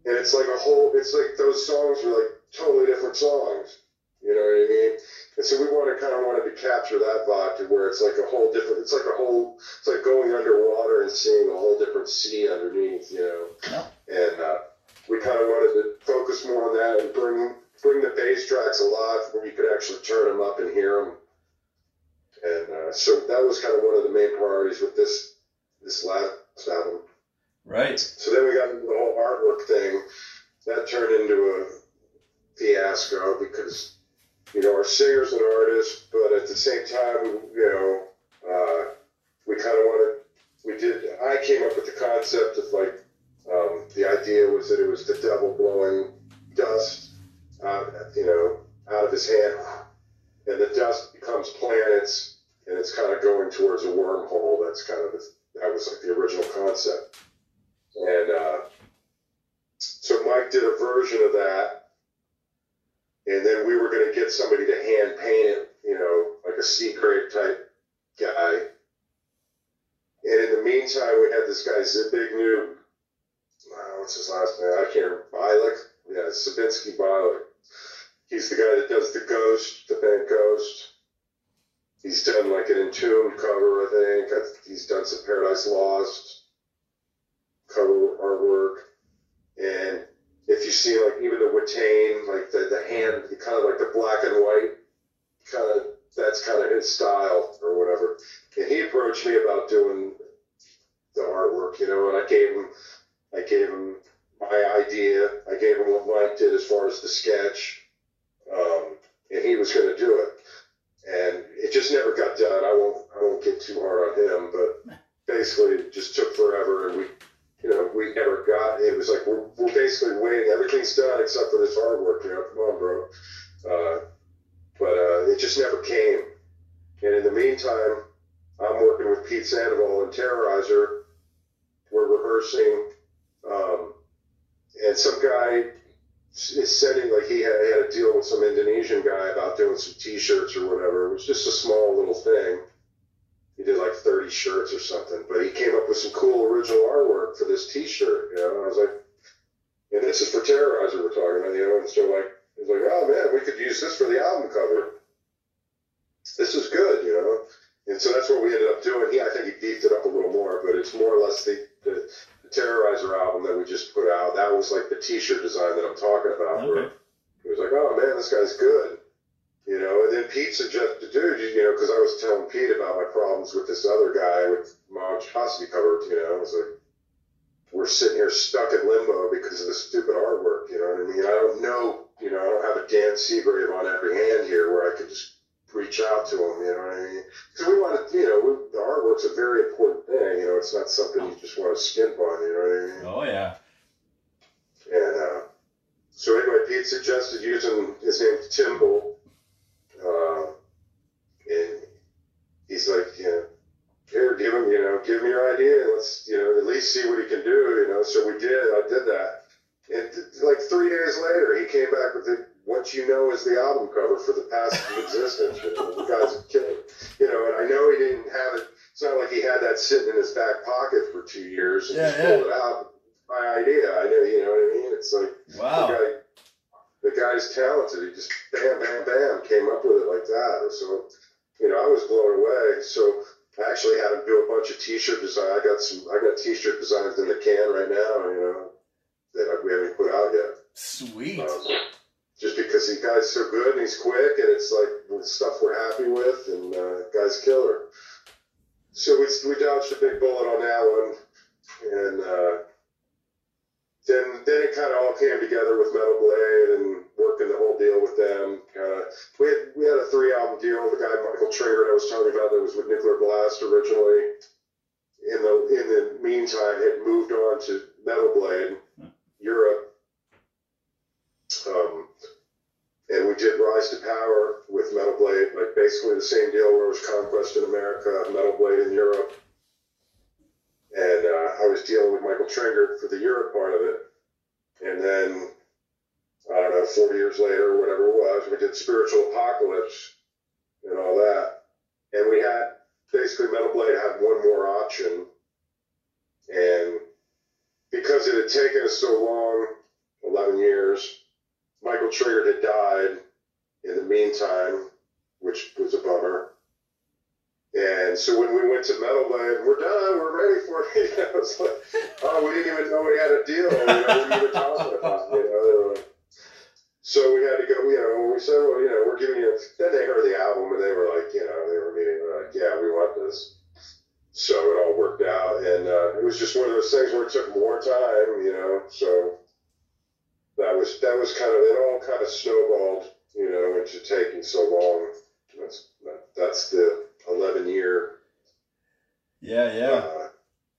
And it's like a whole, it's like those songs are like totally different songs. You know what I mean? And so we want to kind of wanted to capture that vibe to where it's like a whole different, it's like a whole, it's like going underwater and seeing a whole different sea underneath, you know? Yeah. And uh, we kind of wanted to focus more on that and bring, bring the bass tracks alive where you could actually turn them up and hear them. And uh, so that was kind of one of the main priorities with this, this last album. Right. So then we got into the whole artwork thing. That turned into a fiasco because you know, our singer's an artist, but at the same time, you know, uh, we kind of wanted, we did, I came up with the concept of like, um, the idea was that it was the devil blowing dust out, you know, out of his hand, and the dust becomes planets, and it's kind of going towards a wormhole. That's kind of, the, that was like the original concept. And uh, so Mike did a version of that and then we were going to get somebody to hand paint it, you know, like a grade type guy. And in the meantime, we had this guy, Zbigniew, uh, what's his last name? I can't remember. Bielak? Yeah, Sabinski Bielak. He's the guy that does the Ghost, the band Ghost. He's done like an Entombed cover, I think. He's done some Paradise Lost cover artwork. And if you see like even the Watain, like the, the hand, kind of like the black and white, kind of that's kind of his style or whatever. And he approached me about doing the artwork, you know, and I gave him, I gave him my idea. I gave him what Mike did as far as the sketch, um, and he was going to do it. And it just never got done. I won't, I won't get too hard on him, but basically it just took forever, and we you know, we never got. It was like we're, we're basically waiting. Everything's done except for this artwork. You know, come on, bro. Uh, but uh, it just never came. And in the meantime, I'm working with Pete Sandoval and Terrorizer. We're rehearsing, um, and some guy is sending like he had, had a deal with some Indonesian guy about doing some T-shirts or whatever. It was just a small little thing he did like 30 shirts or something, but he came up with some cool original artwork for this T-shirt. You know, and I was like, and this is for Terrorizer we're talking about, you know, and so like, he's like, oh man, we could use this for the album cover. This is good, you know. And so that's what we ended up doing. He, I think he beefed it up a little more, but it's more or less the, the, the Terrorizer album that we just put out. That was like the T-shirt design that I'm talking about. Okay. Where he was like, oh man, this guy's good. You know, and then Pete suggested, dude, you know, because I was telling Pete about my problems with this other guy with Monstrosity cover, you know, I was like, we're sitting here stuck in limbo because of this stupid artwork, you know what I mean? I don't know, you know, I don't have a Dan Seagrave on every hand here where I could just reach out to them. you know what I mean? Because we want to, you know, we, the artwork's a very important thing, you know, it's not something you just want to skimp on, you know what I mean? Oh yeah. And uh, so anyway, Pete suggested using his name Timbul. Uh, and he's like, you know, here, give him, you know, give him your idea and let's, you know, at least see what he can do, you know. So we did. I did that. And like three days later, he came back with the, what you know is the album cover for the past existence. You know, the guy's a kid. You know, and I know he didn't have it. It's not like he had that sitting in his back pocket for two years and Yeah, just yeah. pulled it out. My idea. I know, you know what I mean? It's like, Wow. the guy talented. He just bam, bam, bam, came up with it like that. So, you know, I was blown away. So I actually had him do a bunch of T-shirt design. I got some, I got T-shirt designs in the can right now. You know, that we haven't put out yet. Sweet. Um, just because he guy's so good and he's quick and it's like stuff we're happy with and uh, guy's killer. So we we dodged a big bullet on that one, and uh, then then it kind of all came together with Metal Blade and working the whole deal with them. Kind of we had we had a three album deal with the guy Michael Trengert I was talking about that was with Nuclear Blast originally. In the in the meantime, had moved on to Metal Blade, Europe. Um, and we did Rise to Power with Metal Blade, like basically the same deal where it was Conquest in America, Metal Blade in Europe. And uh, I was dealing with Michael Trengert for the Europe part of it. And then, I don't know, 40 years later, whatever it was, we did Spiritual Apocalypse and all that. And we had basically Metal Blade had one more option. And because it had taken us so long 11 years, Michael Trengert had died in the meantime, which was a bummer. And so when we went to Metal Blade, we're done, we're ready for it. *laughs* You know, it's like, oh, we didn't even know we had a deal. You know, are talking about? You know, like, so we had to go, you know, when we said, well, you know, we're giving you, then they heard the album and they were like, you know, they were meeting, like, yeah, we want this. So it all worked out. And uh, it was just one of those things where it took more time, you know, so that was that was kind of it all kind of snowballed, you know, into taking so long. That's that, that's the eleven year Yeah, yeah. uh,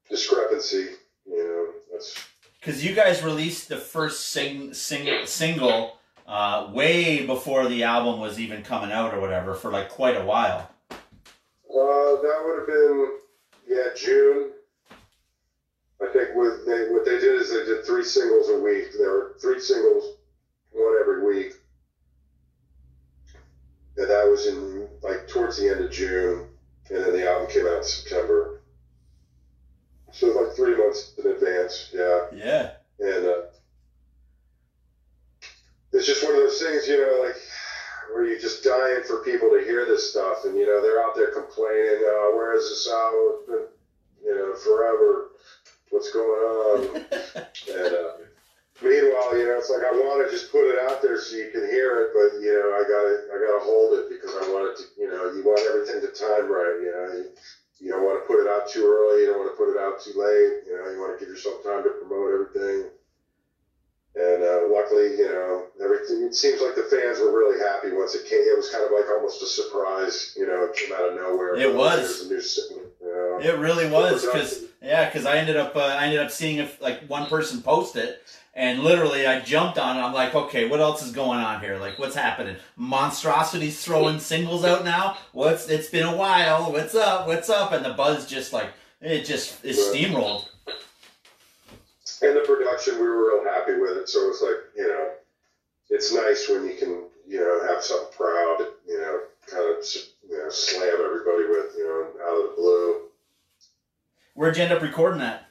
discrepancy. You know, that's Because you guys released the first sing, sing, single uh, way before the album was even coming out or whatever for like quite a while. uh, that would have been yeah June. I think what they what they did is they did three singles a week. There were three singles, one every week. And that was in like towards the end of June, and then the album came out in September. So like three months in advance, yeah. Yeah. And uh, it's just one of those things, you know, like where you're just dying for people to hear this stuff, and you know they're out there complaining, uh, "Where is this album? It's been, you know, forever. What's going on?" *laughs* and uh, meanwhile, you know, it's like I want to just put it out there so you can hear it, but you know, I gotta, I gotta hold it because I want it to, you know, you want everything to time right, you know. You, you don't want to put it out too early. You don't want to put it out too late. You know, you want to give yourself time to promote everything. And uh, luckily, you know, everything. It seems like the fans were really happy once it came. It was kind of like almost a surprise. You know, it came out of nowhere. It was. There's a new single. You know. It really was because yeah, because I ended up uh, I ended up seeing if like one person post it, and literally I jumped on it. I'm like, okay, what else is going on here? Like, what's happening? Monstrosity's throwing singles out now. What's? It's been a while. What's up? What's up? And the buzz just like it just is steamrolled. and the production, we were real happy with it. So it's like, you know, it's nice when you can, you know, have something proud, you know, kind of, you know, slam everybody with, you know, out of the blue. Where'd you end up recording that?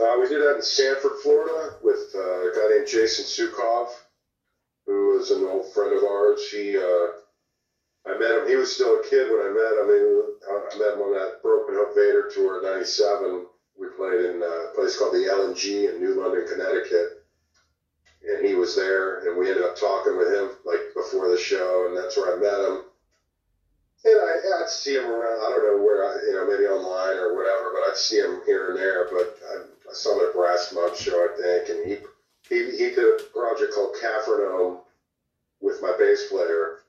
Uh, we did that in Sanford, Florida, with uh, a guy named Jason Suecof, who was an old friend of ours. He, uh, I met him. He was still a kid when I met him. I, I met him on that Broken Hope Vader tour in '97. We played in a place called the LNG in New London, Connecticut, and he was there. And we ended up talking with him like before the show, and that's where I met him. And I, I'd see him around. I don't know where I, you know, maybe online or whatever, but I'd see him here and there. But I, I saw him at a Brass Mud show, I think, and he he he did a project called Capharnaum with my bass player,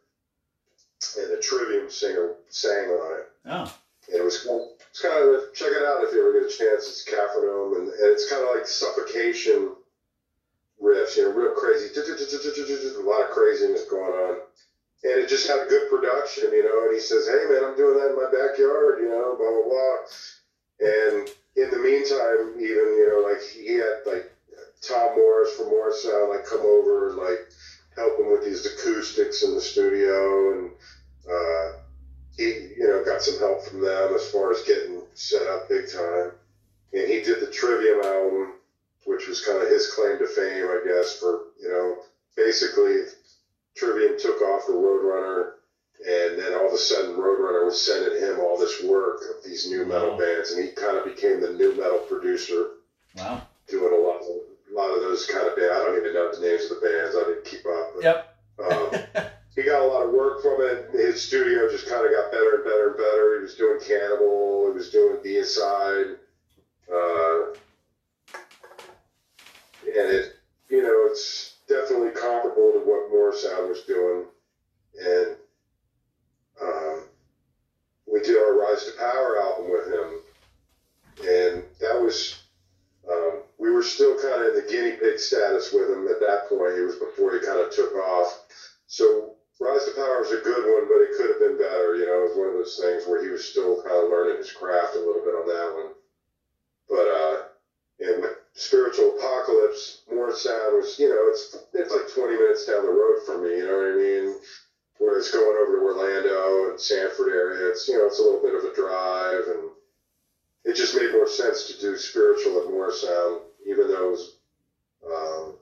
and the Trivium singer sang on it. Oh, And it was cool. It's kind of check it out if you ever get a chance. It's Capharnaum, and, and it's kind of like suffocation riffs, you know, real crazy, a lot of craziness going on. And it just had good production, you know. And he says, "Hey, man, I'm doing that in my backyard, you know, blah blah blah." And in the meantime, even you know, like he had like Tom Morris from Morrisound like come over and like help him with these acoustics in the studio, and uh, he you know got some help from them as far as getting set up big time. And he did the Trivium album, which was kind of his claim to fame, I guess, for you know basically, Roadrunner, and then all of a sudden, Roadrunner was sending him all this work of these nu metal Wow. bands, and he kind of became the nu metal producer, Wow. doing a lot, of, a lot of those kind of bands. I don't even know the names of the bands. I didn't keep up. But, Yep. um, *laughs* he got a lot of work from it. His studio just kind of got better and better and better. He was doing Cannibal. He was doing Deicide. Uh, and it, you know, it's definitely comparable to what Morrisound was doing. And um, we did our Rise to Power album with him, and that was. Um, we were still kind of in the guinea pig status with him at that point. It was before he kind of took off. So Rise to Power was a good one, but it could have been better. You know, it was one of those things where he was still kind of learning his craft a little bit on that one. But uh, and with Spiritual Apocalypse, Morrisound was, you know, it's it's like 20 minutes down the road from me. You know what I mean? Whereas going over to Orlando and Sanford area, it's you know, it's a little bit of a drive, and it just made more sense to do Spiritual at Morrisound, even though it was. Um,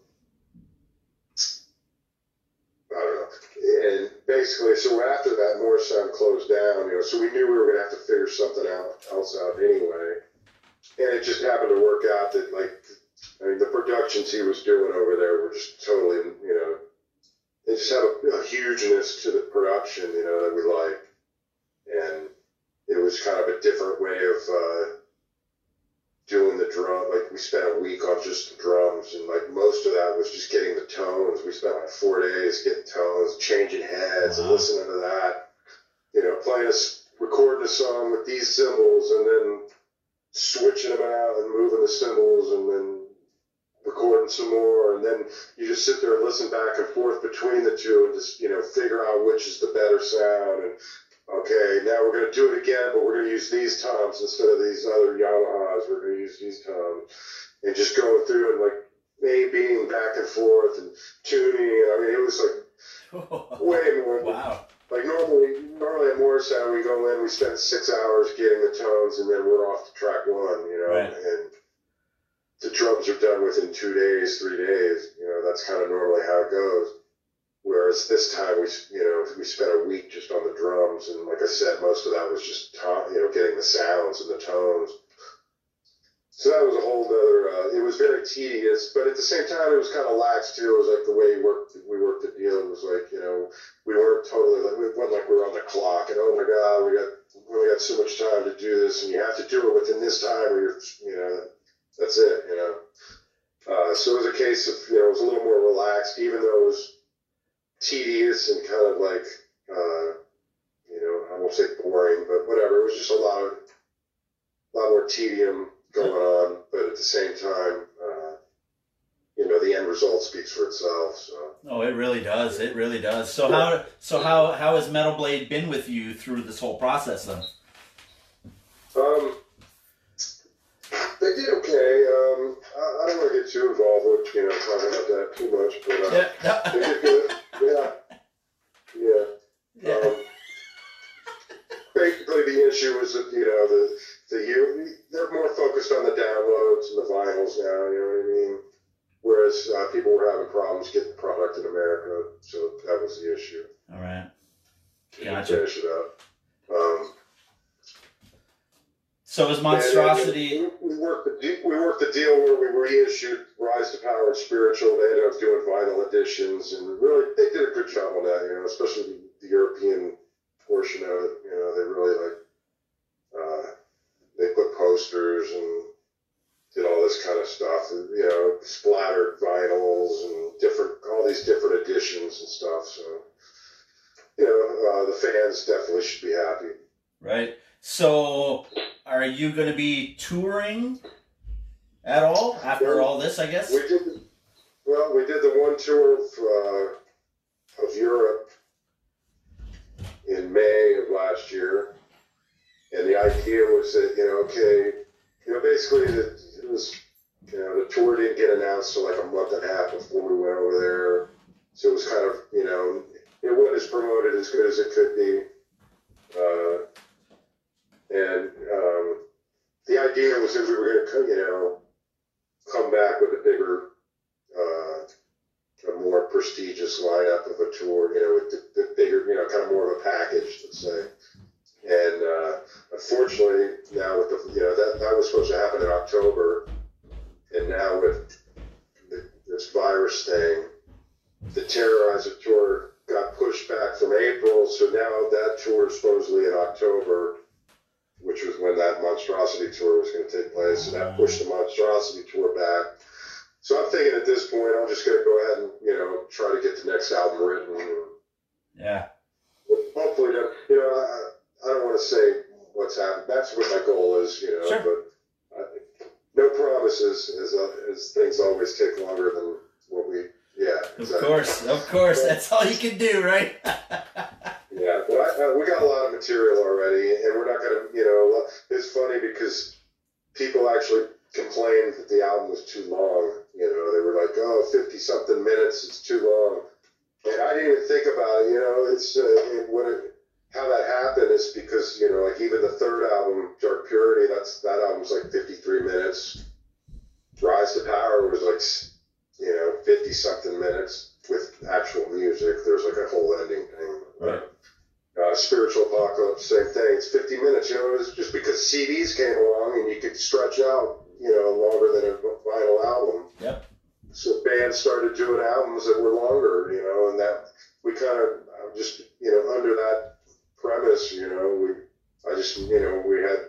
I don't know. And basically, so after that, Morrisound closed down, you know, so we knew we were going to have to figure something out, else out anyway. And it just happened to work out that, like, I mean, the productions he was doing over there were just totally, you know, they just have a, a hugeness to the production, you know, that we like. And it was kind of a different way of uh, doing the drum. Like, we spent a week on just the drums, and, like, most of that was just getting the tones. We spent, like, four days getting tones, changing heads, and listening to that. You know, playing a, recording a song with these cymbals, and then switching them out and moving the cymbals and then recording some more and then you just sit there and listen back and forth between the two and just you know figure out which is the better sound and okay now we're going to do it again but we're going to use these toms instead of these other Yamahas we're going to use these toms and just going through and like A being back and forth and tuning I mean it was like *laughs* way more wow. like normally, normally at Morrisound, we go in, we spend six hours getting the tones, and then we're off to track one, you know. Right. And the drums are done within two days, three days. You know, that's kind of normally how it goes. Whereas this time, we you know we spent a week just on the drums, and like I said, most of that was just to, you know getting the sounds and the tones. So that was a whole other. Uh, it was very tedious, but at the same time, it was kind of lax too. It was like the way we worked. We worked the deal. It was like you know we weren't totally like we wasn't like we were on the clock and oh my god we got we got so much time to do this and you have to do it within this time or you're you know that's it you know uh, so it was a case of you know it was a little more relaxed even though it was tedious and kind of like uh, you know I won't say boring but whatever it was just a lot of a lot more tedium going on but at the same time uh, you know the end result speaks for itself so. Oh, it really does. It really does. So how so how how has Metal Blade been with you through this whole process then? Um, too involved with you know talking about that too much, but uh, they Yeah. did good. Yeah, yeah. yeah. Um, basically, the issue is that you know the the you they're more focused on the downloads and the vinyls now. You know what I mean? Whereas uh, people were having problems getting product in America, so that was the issue. All right. Gotcha. Finish it up. Um, So is Monstrosity? we worked the we worked the deal where we reissued Rise to Power and Spiritual. They ended up doing vinyl editions, and really they did a good job on that. You know, especially the, the European portion of it. You know, they really like uh, they put posters and did all this kind of stuff. And, you know, splattered vinyls and different all these different editions and stuff. So you know, uh, the fans definitely should be happy. Right. So are you going to be touring at all after all this? I guess. We did, the- well, we did the one tour of, uh, of Europe in May of last year, and the idea was that you know, okay, you know, basically that it was, you know, the tour didn't get announced till like a month and a half before we went over there, so it was kind of, you know, it wasn't as promoted as good as it could be, uh, and um, the idea was if we were going to, you know, come back with a bigger, uh, a more prestigious lineup of a tour, you know, with the, the bigger, you know, kind of more of a package, let's say. And uh, unfortunately, now with the, you know, that, that was supposed to happen in October. And now with the, this virus thing, the Terrorizer tour got pushed back from April. So now that tour is supposedly in October which was when that monstrosity tour was going to take place. So that pushed the monstrosity tour back. So I'm thinking at this point, I'm just going to go ahead and you know try to get the next album written. Yeah. Hopefully, you know I, I don't want to say what's happened. That's what my goal is, you know. Sure. But I, no promises, as uh, as things always take longer than what we. Yeah. Of exactly. course, of course. That's all you can do, right? *laughs* Yeah, uh, we got a lot of material already, and we're not gonna, you know. It's funny because people actually complained that the album was too long. You know, they were like, "Oh, 50 something minutes, it's too long." And I didn't even think about it. You know, it's uh, it, what it, how that happened is because you know, like even the third album, Dark Purity, that's that album's like 53 minutes. Rise to Power was like, you know, 50 something minutes with actual music. There's like a whole ending thing. Right. Uh, Spiritual Apocalypse, same thing. It's 50 minutes. You know, it was just because CDs came along and you could stretch out, you know, longer than a vinyl album. Yep. So bands started doing albums that were longer, you know, and that we kind of just, you know, under that premise, you know, we, I just, you know, we had,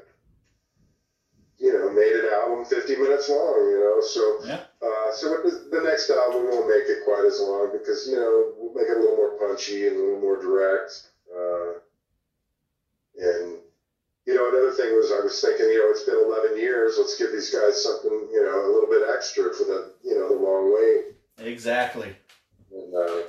you know, made an album 50 minutes long, you know, so, Yeah. uh, so the, the next album won't make it quite as long because, you know, we'll make it a little more punchy and a little more direct. Uh, and, you know, another thing was I was thinking, you know, it's been 11 years. Let's give these guys something, you know, a little bit extra for the, you know, the long wait. Exactly. And, uh,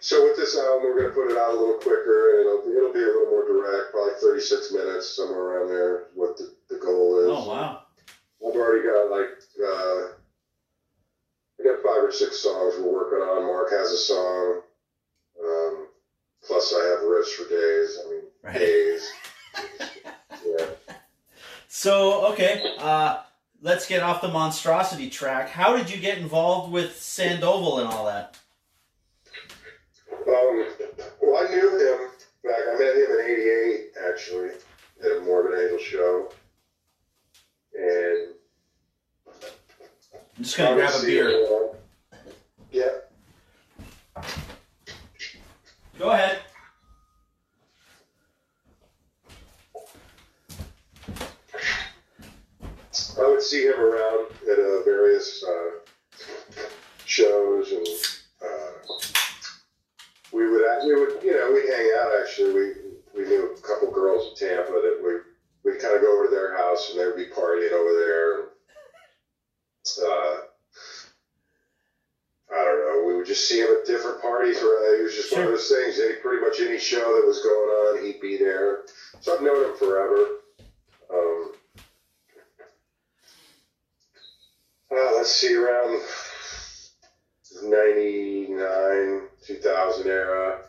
so with this album, we're going to put it out a little quicker, and it'll, it'll be a little more direct, probably 36 minutes, somewhere around there. What the, the goal is. Oh wow. I've already got like uh, I got five or six songs we're working on. Mark has a song. Plus, I have riffs for days. I mean, Right. days. *laughs* yeah. So okay, uh, let's get off the monstrosity track. How did you get involved with Sandoval and all that? Um, well, I knew him back. I met him in '88, actually, at a Morbid Angel show, and I'm just gonna grab a beer. Yeah. Go ahead. I would see him around at uh, various uh, shows, and uh, we would we would you know we'd hang out. Actually, we we knew a couple girls in Tampa that we we'd kind of go over to their house, and they'd be partying over there. And, uh, I don't know. We would just see him at different parties. Just one of those things. Any pretty much any show that was going on, he'd be there. So I've known him forever. Um, uh, let's see, around 99, 2000 era.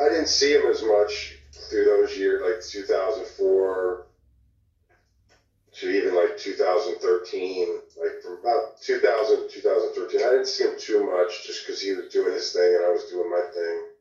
I didn't see him as much through those years, like 2004 to even like 2013. Like from about 2000 to 2013, I didn't see him too much just because he was doing his thing and I was doing my thing.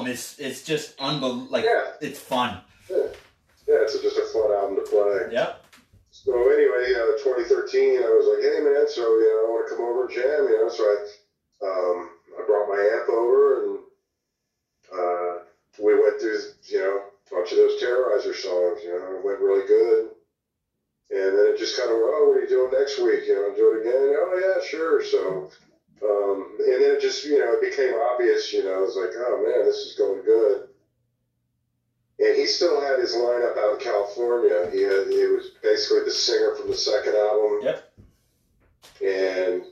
Album is it's just unbelievable. Like yeah, it's fun. yeah. It's just a fun album to play. Yep. So anyway, uh, 2013, I was like, hey man, so you know, I want to come over and jam, you know. So I, um, I brought my amp over and uh, we went through, you know, a bunch of those Terrorizer songs. You know, it went really good. And then it just kind of, went, oh, what are you doing next week? You know, do it again? Oh yeah, sure. So, um, and then it just, you know, it became obvious. You know, it was like, oh man, this is going good. And he still had his lineup out in California. He had he was basically the singer from the second album. Yep. And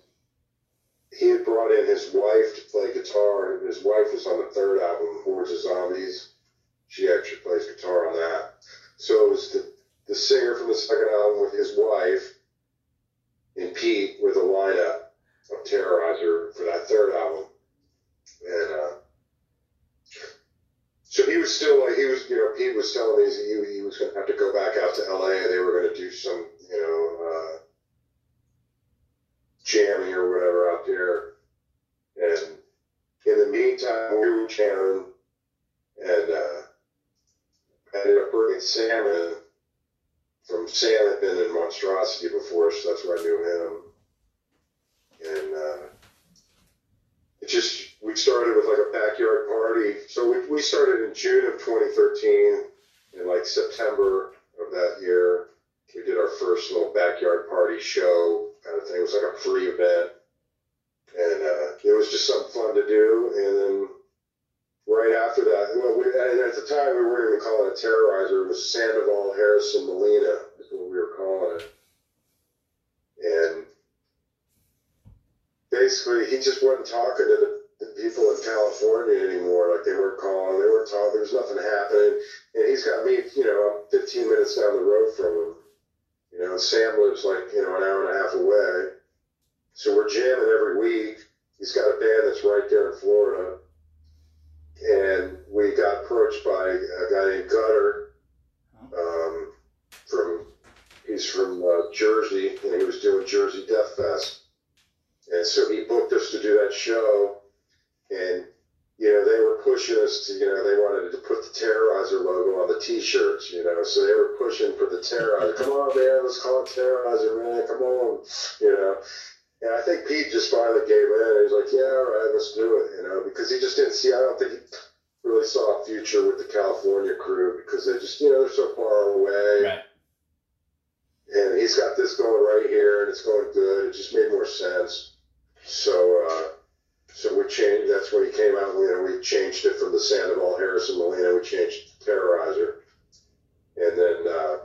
he had brought in his wife to play guitar. and His wife was on the third album, Hordes of Zombies. She actually plays guitar on that. So it was the, the singer from the second album with his wife and Pete with a lineup of Terrorizer for that third album. And uh, so he was still like he was, you know, he was telling me he, he was going to have to go back out to L.A. and They were going to do some, you know, uh, jamming or whatever out there. And in the meantime, we were jamming, and uh, I ended up bringing Sam. From Sam had been in Monstrosity before, so that's where I knew him. And uh, it just we started with like a backyard party. So we, we started in June of 2013. In like September of that year, we did our first little backyard party show kind of thing. It was like a free event, and uh, it was just something fun to do. And then right after that, well, we, and at the time we weren't even calling it Terrorizer. It was Sandoval, Harrison, Molina is what we were calling it. And basically, he just wasn't talking to the, the people in California anymore. Like they weren't calling, they weren't talking. There was nothing happening. And he's got me, you know, I'm 15 minutes down the road from him. You know, Sam lives like, you know, an hour and a half away. So we're jamming every week. He's got a band that's right there in Florida. And we got approached by a guy named Gutter um, from, he's from uh, Jersey, and he was doing Jersey Death Fest. And so he booked us to do that show. And, you know, they were pushing us to, you know, they wanted to put the Terrorizer logo on the t shirts, you know. So they were pushing for the Terrorizer. Come on, man, let's call it Terrorizer, man. Come on, you know. And I think Pete just finally gave in. He was like, yeah, all right, let's do it, you know, because he just didn't see, I don't think he really saw a future with the California crew because they just, you know, they're so far away Right. and he's got this going right here, and it's going good. It just made more sense. So, uh, so we changed. That's when he came out. You know, we changed it from the Sandoval Harrison Molina. We changed it to Terrorizer, and then uh,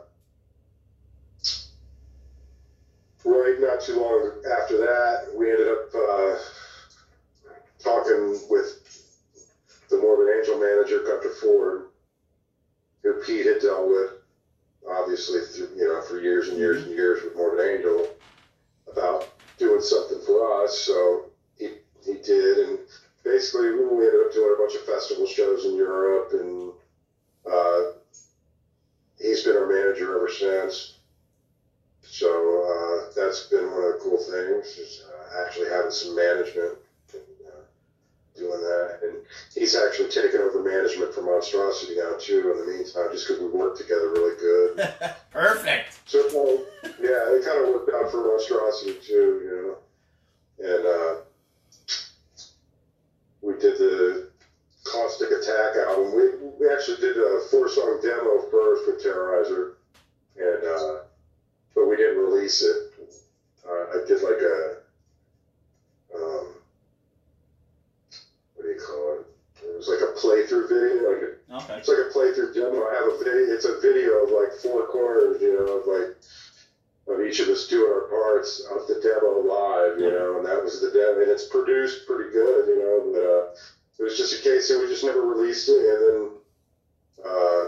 right not too long after that, we ended up uh, talking with the Morbid Angel manager, Gunter Ford, who Pete had dealt with obviously through, you know for years and years and years with Morbid Angel about doing something for us. So he he did, and basically we ended up doing a bunch of festival shows in Europe, and uh, he's been our manager ever since. So uh, that's been one of the cool things is uh, actually having some management. Doing that, and he's actually taken over management for Monstrosity now too. In the meantime, just because we work together really good. *laughs* Perfect. So yeah, it kind of worked out for Monstrosity too, you know. And uh, we did the Caustic Attack album. We, we actually did a four song demo first with Terrorizer, and uh, but we didn't release it. Uh, I did like a um, you call it? It was like a playthrough video, like a Okay. it's like a playthrough demo. I have a video. It's a video of like four corners, you know, of like of each of us doing our parts of the demo live, you know, and that was the demo. And it's produced pretty good, you know, but uh, it was just a case that we just never released it, and then uh,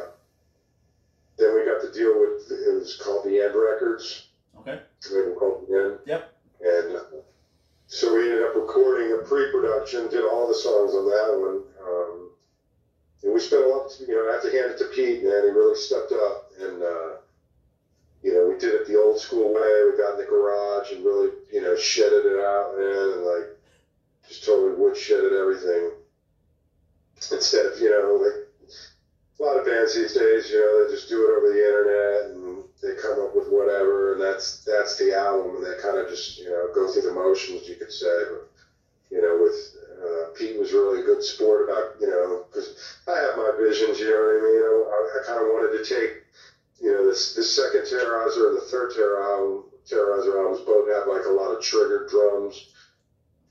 then we got to deal with it was called the End Records. Okay. They were called the End. Yep. And uh, so we ended up recording a pre-production, did all the songs on that one. Um, and we spent a lot, Of, you know, I have to hand it to Pete, man. He really stepped up. And, uh, you know, we did it the old school way. We got in the garage and really, you know, shedded it out, man, and like just totally wood shedded everything. Instead of, you know, like a lot of bands these days, you know, they just do it over the internet and they come up with whatever, and that's that's the album, and they kind of just, you know, go through the motions, you could say. But, you know, with uh, Pete was really a good sport about, you know, because I have my visions, you know what I mean? I, I kind of wanted to take, you know, this this second Terrorizer and the third Terror Terrorizer albums both have like a lot of triggered drums,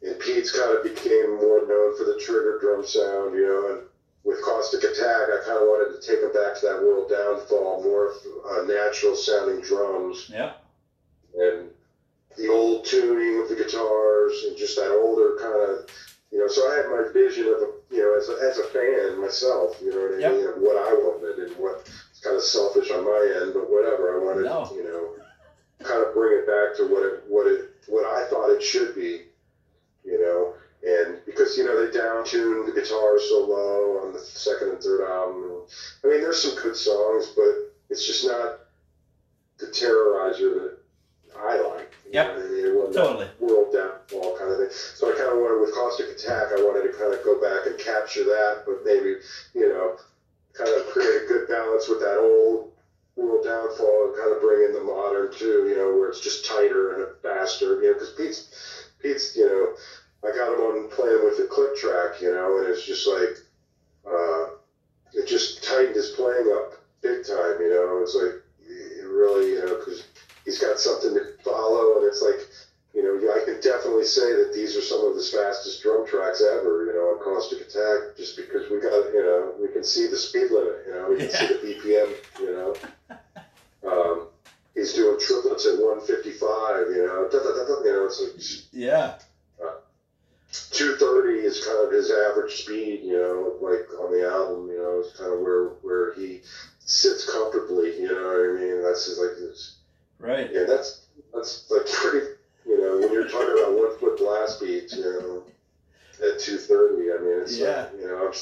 and Pete's kind of became more known for the trigger drum sound, you know, and with Caustic Attack, I kind of wanted to take him back to that World Downfall, more uh, natural sounding drums. Yeah. And the old tuning of the guitars and just that older kind of, you know, so I had my vision of a, you know, as a, as a fan myself, you know what I Yep. mean, of what I wanted and what, it's kind of selfish on my end, but whatever, I wanted, No. you know, kind of bring it back to what it, what it, what I thought it should be, you know, and because you know they down tuned the guitar so low on the second and third album. I mean, there's some good songs, but it's just not the terrorizer that I like. Yep. I mean, Totally. world downfall kind of thing. So I kind of wanted with Caustic Attack, I wanted to kind of go back and capture that, but maybe you know, kind of create a good balance with that old world downfall and kind of bring in the modern too. You know, where it's just tighter and faster. You know, because Pete's Pete's you know. I got him on playing with the click track, you know, and it's just like, uh, it just tightened his playing up big time, you know. It's like, it really, you know, because he's got something to follow, and it's like, you know, I can definitely say that these are some of his fastest drum tracks ever, you know, on Caustic Attack, just because we got, you know, we can see the speed limit, you know, we can see the BPM, you know. Um, he's doing triplets at 155, you know, da, da, da, da, you know, it's like, Yeah. 230 is kind of his average speed, you know, like on the album, you know, it's kind of where where he sits comfortably, you know what I mean? That's his, like this, Right. yeah, that's that's like pretty, you know, when you're talking about one foot blast beats, you know, at 230, I mean, it's Yeah. like, you know, I'm,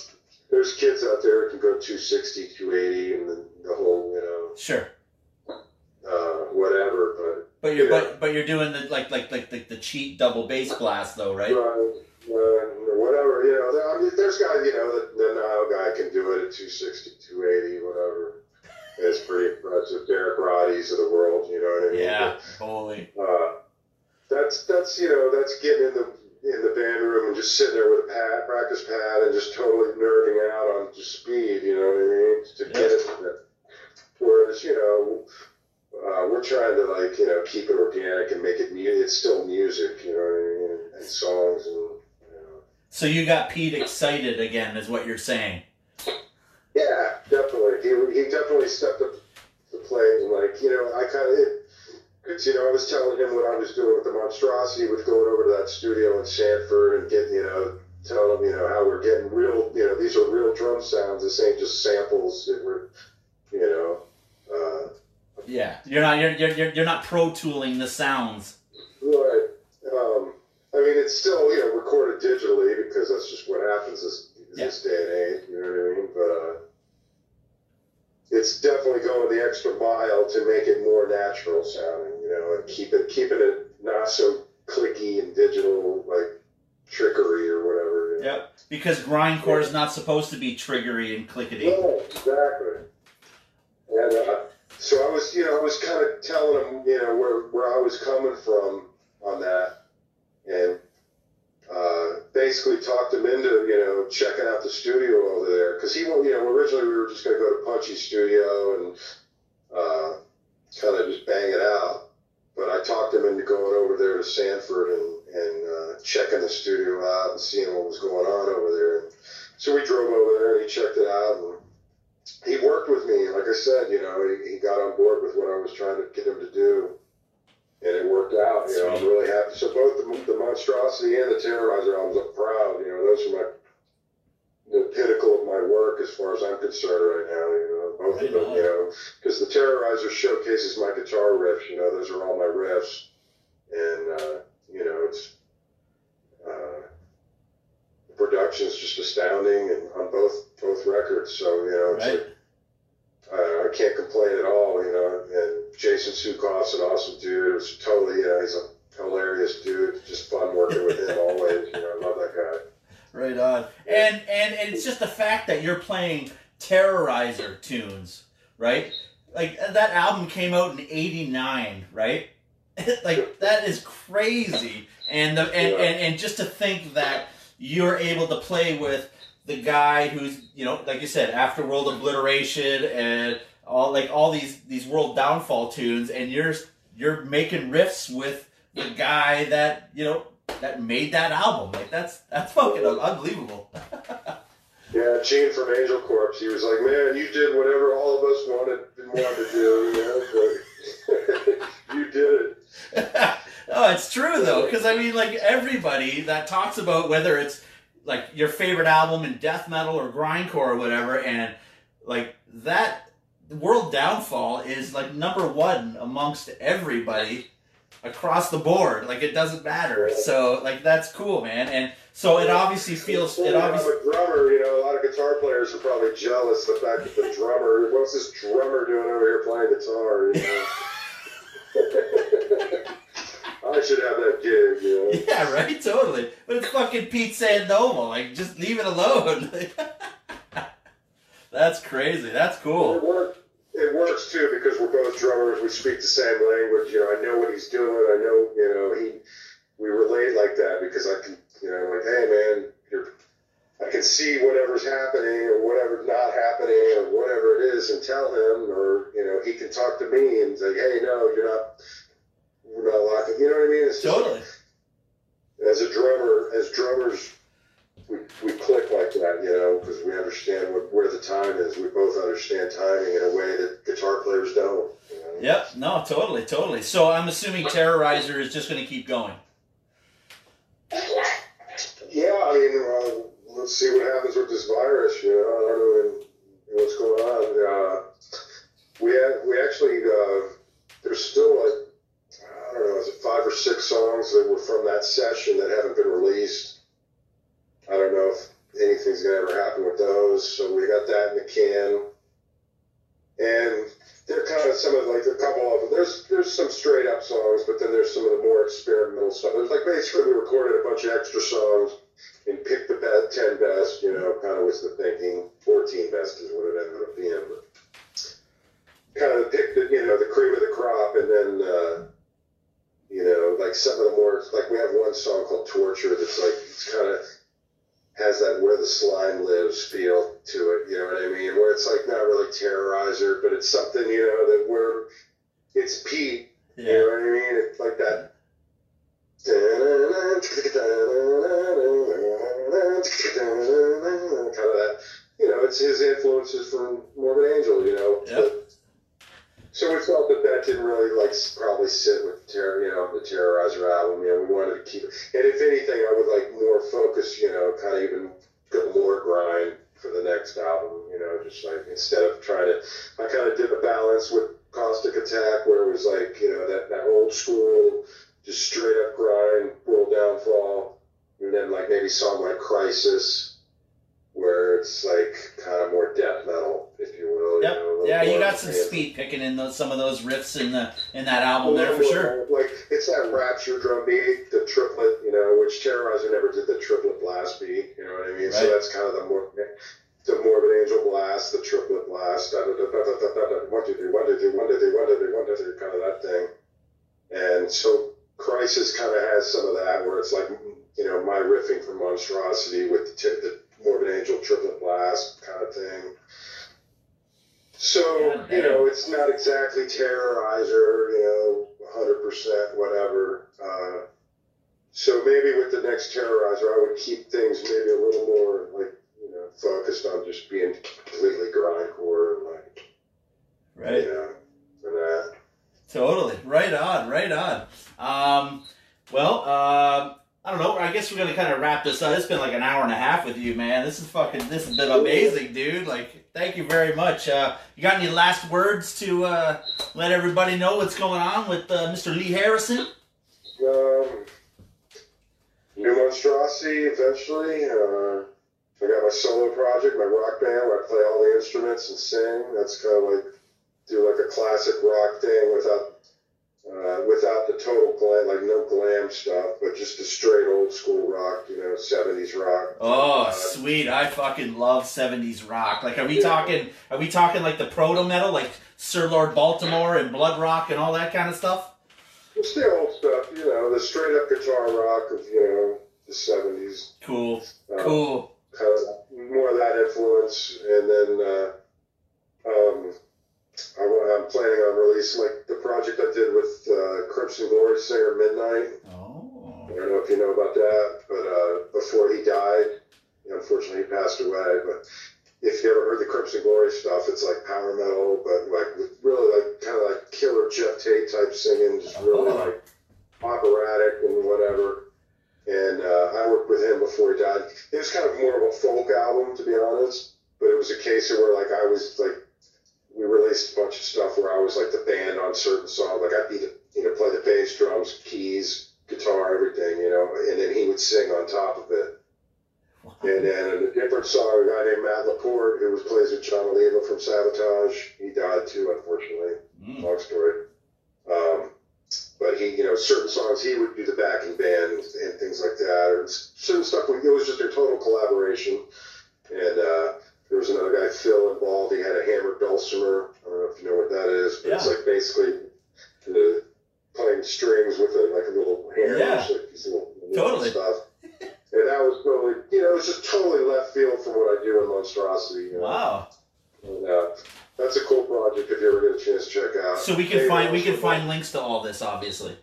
there's kids out there that can go 260, 280, and then the whole, you Sure. know, uh, whatever, But you're Yeah. but but you're doing the like like like the, the cheat double bass blast though, but right? Right, uh, whatever, you know, I mean, there's guys, you know, the, the Nile guy can do it at 260, 280, whatever. It's pretty impressive. Derek Roddy's of the world, you know what I mean? Yeah. Holy. Uh, that's, that's, you know, that's getting in the, in the band room and just sitting there with a pad, practice pad and just totally nerding out on just speed, you know what I mean? To get it. Whereas, you know, uh, we're trying to like, you know, keep it organic and make it, mu- it's still music, you know what I mean? And songs and, you know. So you got Pete excited again, is what you're saying. Yeah, definitely. He, he definitely stepped up the play. And like, you know, I kind of, because, you know, I was telling him what I was doing with the monstrosity, with going over to that studio in Sanford and getting, you know, telling him, you know, how we're getting real, you know, these are real drum sounds. This ain't just samples that we're, you know, uh, Yeah. You're not you're you're you're, you're not pro tooling the sounds. Right. Um, I mean, it's still you know recorded digitally because that's just what happens this this day and age. You know what I mean? But uh, it's definitely going the extra mile to make it more natural sounding. You know, and keep it keeping it not so clicky and digital like trickery or whatever. you know? Yep. Because grindcore is not supposed to be triggery and clickety. No, exactly. And uh, so I was, you know, I was kind of telling him, you know, where, where I was coming from on that, and uh, basically talked him into, you know, checking out the studio over there because he, you know, originally we were just going to go to Punchy Studio and uh, kind of just bang it out. But I talked him into going over there to Sanford and, and uh, checking the studio out and seeing what was going on over there. So we drove over there and he checked it out and he worked with me. Like I said, you know, he, he got on board with what I was trying to get him to do. And it worked out, you know, I'm really happy. So both the, the Monstrosity and the Terrorizer albums, I'm proud. You know, those are my, the pinnacle of my work as far as I'm concerned right now, you know, both of them, you know, because the Terrorizer showcases my guitar riffs, you know, those are all my riffs. And, uh, you know, it's, Uh, the production's just astounding, and on both both records. So you know, it's Right. like, uh, I can't complain at all. You know, and Jason Suecof's an awesome dude. It was totally, you know, he's a hilarious dude. Just fun working with him always. You know, I love that guy. *laughs* Right on. And and and it's just the fact that you're playing Terrorizer tunes, right? Like that album came out in '89, right? *laughs* like that is crazy. And the and, and and just to think that you're able to play with the guy who's you know like you said after world obliteration and all like all these these world downfall tunes and you're you're making riffs with the guy that you know that made that album like that's that's fucking unbelievable *laughs* Yeah, Gene from Angel Corpse. He was like, "Man, you did whatever all of us wanted wanted to do. You know, but *laughs* you did it." no *laughs* oh, it's true though because i mean like everybody that talks about whether it's like your favorite album in death metal or grindcore or whatever and like that world downfall is like number one amongst everybody across the board like it doesn't matter so like that's cool man and so it obviously feels it obviously I'm a drummer. You know, a lot of guitar players are probably jealous of the fact that the drummer. What's this drummer doing over here playing guitar? You know? *laughs* I should have that gig. You know. *laughs* Yeah, right, totally. But it's fucking Pete Sandoval. Like, just leave it alone. *laughs* That's crazy. That's It cool. works. It works too because we're both drummers. We speak the same language. You know, I know what he's doing. I know, you know, he. We relate like that because I can, you know, like, hey man, you're. I can see whatever's happening or whatever's not happening or whatever it is and tell him, or you know, he can talk to me and say, hey, no, you're not. We're not locking. You know what I mean? It's just- Totally. as a drummer, as drummers, we, we click like that, you know, because we understand what, where the time is. We both understand timing in a way that guitar players don't. You know? Yep. No, totally, totally. So I'm assuming Terrorizer is just going to keep going. Yeah, I mean, uh, let's see what happens with this virus. You know, I don't know what's going on. Uh, we had, we actually uh, there's still like I don't know, is it five or six songs that were from that session that haven't been released. I don't know if anything's gonna ever happen with those. So we got that in the can, and they're kind of some of like a couple of them. There's there's some straight up songs, but then there's some of the more experimental stuff. There's like basically we recorded a bunch of extra songs and picked the best, ten best. You know, kind of was the thinking. Fourteen best is what it ended up being, but kind of picked the you know the cream of the crop, and then. Uh, you know, like some of the more like we have one song called Torture that's like it's kind of has that where the slime lives feel to it. You know what I mean? Where it's like not really terrorizer, but it's something you know that we're it's Pete. Yeah. You know what I mean? It's like that. Kind of that, you know, it's his influences from Morbid Angel, you know. Yep. So we felt that that didn't really like probably sit with terror, you know, the Terrorizer album. You know, we wanted to keep it. And if anything, I would like more focus, you know, kind of even more grind for the next album. You know, just like instead of trying to, I kind of did a balance with Caustic Attack, where it was like, you know, that that old school, just straight up grind, world downfall, and then like maybe song like Crisis, you more got some hands- speed picking in those, some of those riffs in the in that album there for sure. Like it's that rapture drum beat, the triplet, you know, which Terrorizer never did the triplet blast beat. You know what I mean? So that's kind of the more the Morbid Angel blast, the triplet blast, da, da, da, da, da, da, da, da, one two three, one two three, one two three, one two three, one two three, kind of that thing. And so Crisis kind of has some of that, where it's like you know my riffing for Monstrosity with the, t- the Morbid Angel triplet blast kind of thing. So, you know, it's not exactly terrorizer, you know, 100% whatever. Uh, so maybe with the next terrorizer, I would keep things maybe a little more, like, you know, focused on just being completely grindcore and, like, Right. you know, and that. Totally. Right on. Right on. Um, well, um, I don't know. I guess we're gonna kind of wrap this up. It's been like an hour and a half with you, man. This is fucking. This has been amazing, dude. Like, thank you very much. Uh, you got any last words to uh, let everybody know what's going on with uh, Mr. Lee Harrison? Um, new monstrosity eventually. Uh, I got my solo project, my rock band, where I play all the instruments and sing. That's kind of like do like a classic rock thing without uh, without the total glam, like no glam stuff, but just the straight old school rock, you know, seventies rock. Oh, Uh, sweet! I fucking love '70s rock. Like, are we Yeah. talking? Are we talking like the proto metal, like Sir Lord Baltimore and Blood Rock and all that kind of stuff? It's the old stuff, you know, the straight up guitar rock of you know the seventies. Cool, Uh, cool. kind of more of that influence, and then uh, um, I, I'm planning on releasing like the project I did with uh, Crimson Glory singer Midnight. Oh, I don't know if you know about that, but uh, before he died, unfortunately he passed away. But if you ever heard the Crimson Glory stuff, it's like power metal, but like with really like kind of like killer Geoff Tate type singing, just really Oh. like operatic and whatever. And uh, I worked with him before he died. It was kind of more of a folk album, to be honest. But it was a case of where like I was like, we released a bunch of stuff where I was like the band on certain songs. Like I'd be the, you know, play the bass, drums, keys, guitar, everything, you know, and then he would sing on top of it. And then in a different song, a guy named Matt Laporte, who was plays with Jon Oliva from Savatage, he died too, unfortunately. Mm. Long story. Um, but he, you know, certain songs he would do the backing band and things like that, or certain stuff. It was just a total collaboration. And uh, there was another guy, Phil, involved. He had a hammered dulcimer. I don't know if you know what that is, but it's like basically the playing strings with a like a little hammer, Yeah. like these little, little Totally. stuff. And that was totally, you know, it was just totally left field from what I do in Monstrosity. You know? Wow. And, uh, that's a cool project if you ever get a chance to check out. So we can Maybe find we can find links to all this, obviously.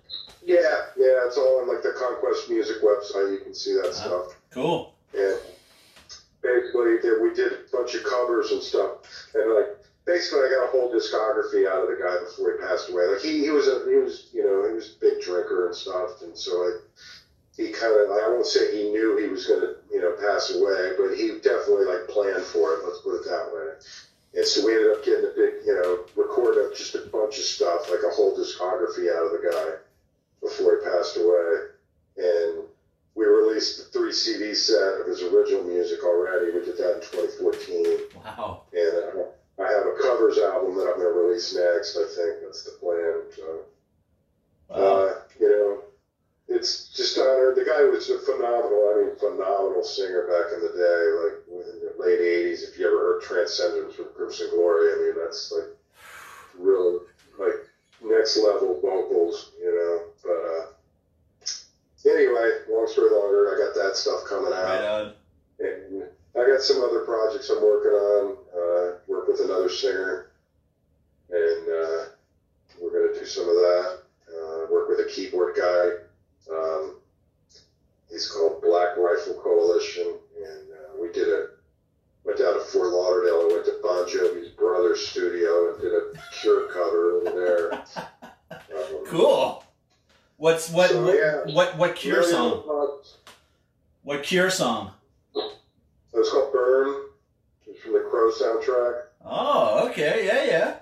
Yeah, yeah, it's all on like the Conquest Music website. You can see that stuff. Cool. And basically, there- we did a bunch of covers and stuff. And like, basically, I got a whole discography out of the guy before he passed away. Like he, he was a he was you know he was a big drinker and stuff, and so like he kind of I won't say he knew he was to you know pass away, but he definitely like planned for it. Let's put it that way. And so we ended up getting a big, you know, recording of just a bunch of stuff, like a whole discography out of the guy before he passed away. And we released the three CD set of his original music already. We did that in 2014. Wow. And uh, I have a covers album that I'm going to release next. I think that's the plan. So, Wow. uh, you know, it's just honor. The guy was a phenomenal, I mean, phenomenal singer back in the day, like in the late 80s. If you ever heard Transcendence with Crimson Glory, I mean, that's like really like next level vocals, you know. But uh, anyway, long story longer, I got that stuff coming out. right on. And I got some other projects I'm working on. Uh, work with another singer, and uh, we're going to do some of that. Uh, work with a keyboard guy. Um, he's called Black Rifle Coalition, and uh, we did a went down to Fort Lauderdale and went to Bon Jovi's brother's studio and did a Cure cover over there. *laughs* Um, Cool. What's what So, what, yeah. what what Cure song? What Cure song? It's called Burn. It's from the Crow soundtrack. Oh, okay. Yeah, yeah.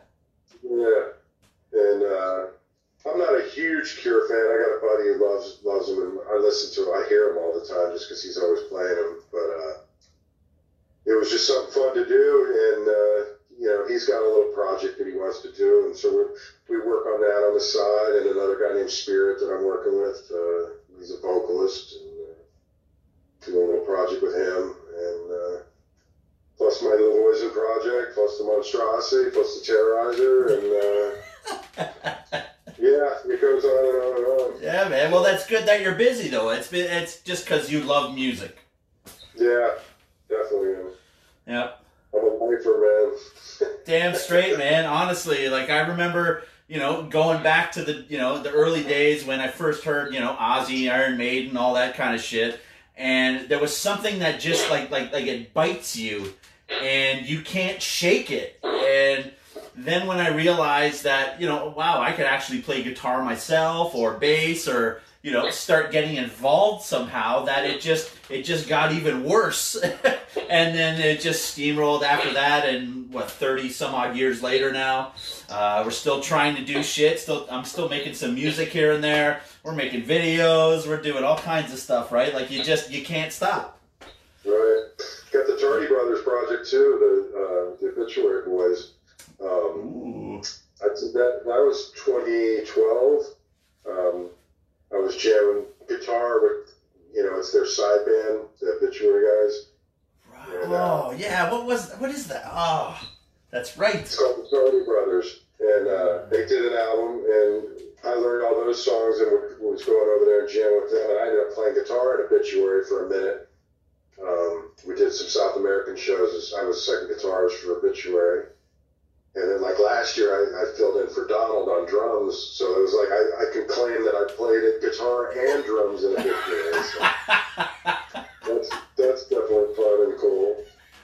Yeah, and uh, I'm not a huge Cure fan. I got a buddy who loves loves them, and I listen to. I hear him all the time just because he's always playing them. But uh, it was just something fun to do, and uh, you know he's got a little project that he wants to do, and so we we work on that on the side. And another guy named Spirit that I'm working with. Uh, he's a vocalist, and uh, doing a little project with him, and. Uh, Plus my little Poison project, plus the Monstrosity, plus the Terrorizer, and uh, *laughs* yeah, it goes on and on and on. Yeah, man. Well, that's good that you're busy though. It's been it's just because you love music. Yeah, definitely. am. *laughs* Damn straight, man. Honestly, like I remember, you know, going back to the, you know, the early days when I first heard, you know, Ozzy, Iron Maiden, all that kind of shit, and there was something that just like like like it bites you, and you can't shake it. And then when I realized that, you know, wow, I could actually play guitar myself or bass or you know start getting involved somehow that it just it just got even worse *laughs* and then it just steamrolled after that and what 30 some odd years later now uh, we're still trying to do shit still i'm still making some music here and there we're making videos we're doing all kinds of stuff right like you just you can't stop Right. Got Tardy Brothers project too. The uh, the Obituary Boys. Um, Ooh. I that. That was 2012. Um, I was jamming guitar with, you know, it's their side band, the Obituary guys. Right. Oh yeah. What was? What is that? Oh, that's right. It's called the Tardy Brothers, and uh, they did an album, and I learned all those songs and was going over there and jamming with them. And I ended up playing guitar in Obituary for a minute. Um, we did some South American shows. I was second guitarist for Obituary. And then, like last year, I, I filled in for Donald on drums, so it was like I, I can claim that I played it guitar and drums in Obituary. So *laughs* that's that's definitely fun and cool.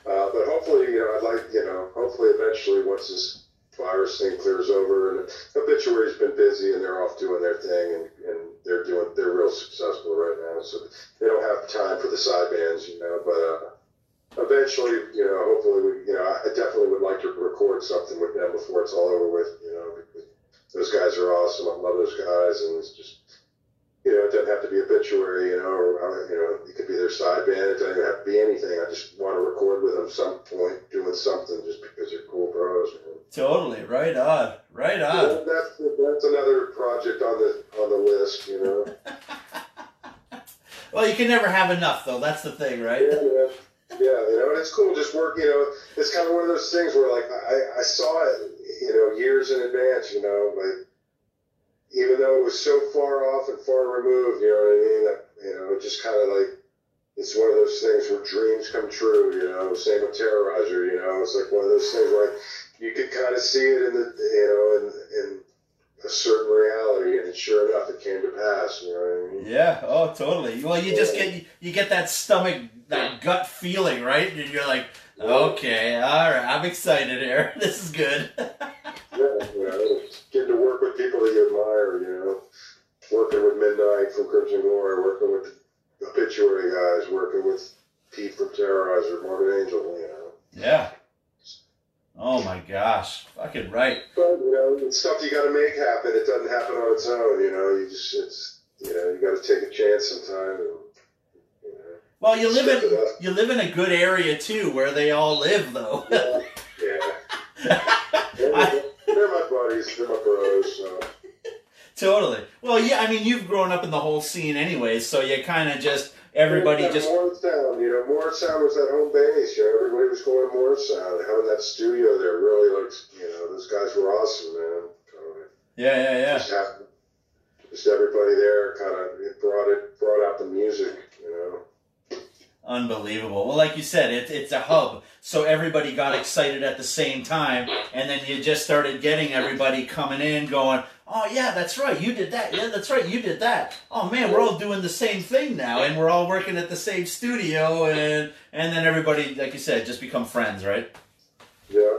Uh, but hopefully, you know, I'd like, you know, hopefully eventually once this virus thing clears over and Obituary's been busy and they're off doing their thing and, and they're doing, they're real successful right now. So they don't have time for the side bands, you know, but, uh, eventually, you know, hopefully we, you know, I definitely would like to record something with them before it's all over with, you know, those guys are awesome. I love those guys and it's just, you know, it doesn't have to be obituary, you know, or, uh, you know, it could be their side band. It doesn't even have to be anything. I just want to record with them some point, doing something just because they're cool bros, man. Totally. Right on. Right on. Yeah, that's, that's another project on the, on the list, you know. *laughs* Well, you can never have enough, though. That's the thing, right? Yeah, yeah. Yeah, you know, and it's cool just work, you know, it's kind of one of those things where, like, I, I saw it, you know, years in advance, you know, like, even though it was so far off and far removed, you know what I mean? That, you know, just kind of like, it's one of those things where dreams come true, you know, same with Terrorizer, you know, it's like one of those things where you could kind of see it in the, you know, in, in a certain reality, and sure enough, it came to pass, you know what I mean? Yeah. Oh, totally. Well, you just get you get that stomach, that gut feeling, right? And you're like, okay, all right, I'm excited here. *laughs* This is good. Yeah, you know, getting to work with people that you admire, you know, working with Midnight from Crimson Glory, working with the Obituary guys, working with Pete from Terrorizer, Morbid Angel, you know. yeah. Oh my gosh, fucking right. But, you know, it's stuff you got to make happen. It doesn't happen on its own, you know. You just, it's, you know, you got to take a chance sometime. And, you know, Well, you live in you live in a good area too, where they all live, though. Yeah, yeah. *laughs* They're, they're my buddies. They're my bros. So. totally. Well, yeah. I mean, you've grown up in the whole scene, anyways, so you kind of just everybody just Morrisound, you know, Morrisound was that home base. You know, everybody was going to Morrisound. Having that studio there really looks, you know, those guys were awesome, man. Totally. yeah, yeah, yeah. Just have, just everybody there kind of it brought it brought out the music, you know. Unbelievable. Well, like you said, it, it's a hub, so everybody got excited at the same time, and then you just started getting everybody coming in, going, "Oh yeah, that's right, you did that. Yeah, that's right, you did that. Oh man, we're all doing the same thing now, and we're all working at the same studio, and and then everybody, like you said, just become friends, right? Yeah.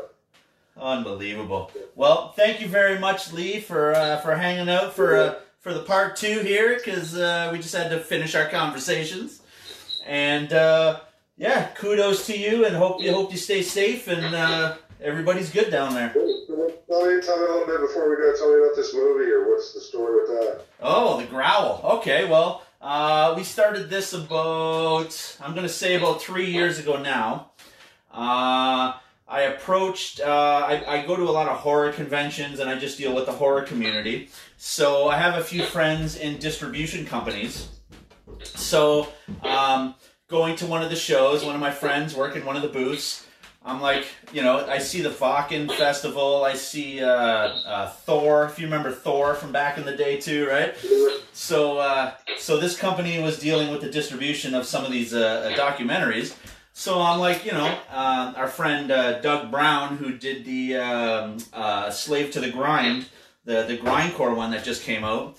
Unbelievable. Well, thank you very much, Lee, for uh, for hanging out for uh, for the part two here, because uh, we just had to finish our conversations. And uh, yeah, kudos to you, and hope you hope you stay safe and uh, everybody's good down there. Tell me, tell me a little bit before we go. Tell me about this movie, or what's the story with that? Oh, the growl. Okay, well, uh, we started this about I'm gonna say about three years ago now. Uh, I approached. Uh, I, I go to a lot of horror conventions, and I just deal with the horror community. So I have a few friends in distribution companies. So um, going to one of the shows, one of my friends working one of the booths. I'm like, you know, I see the Wacken Festival. I see uh, uh, Thor. If you remember Thor from back in the day, too, right? So, uh, so this company was dealing with the distribution of some of these uh, uh, documentaries. So I'm like, you know, uh, our friend Doug Brown, who did the um, Slave to the Grind, the the grindcore one that just came out.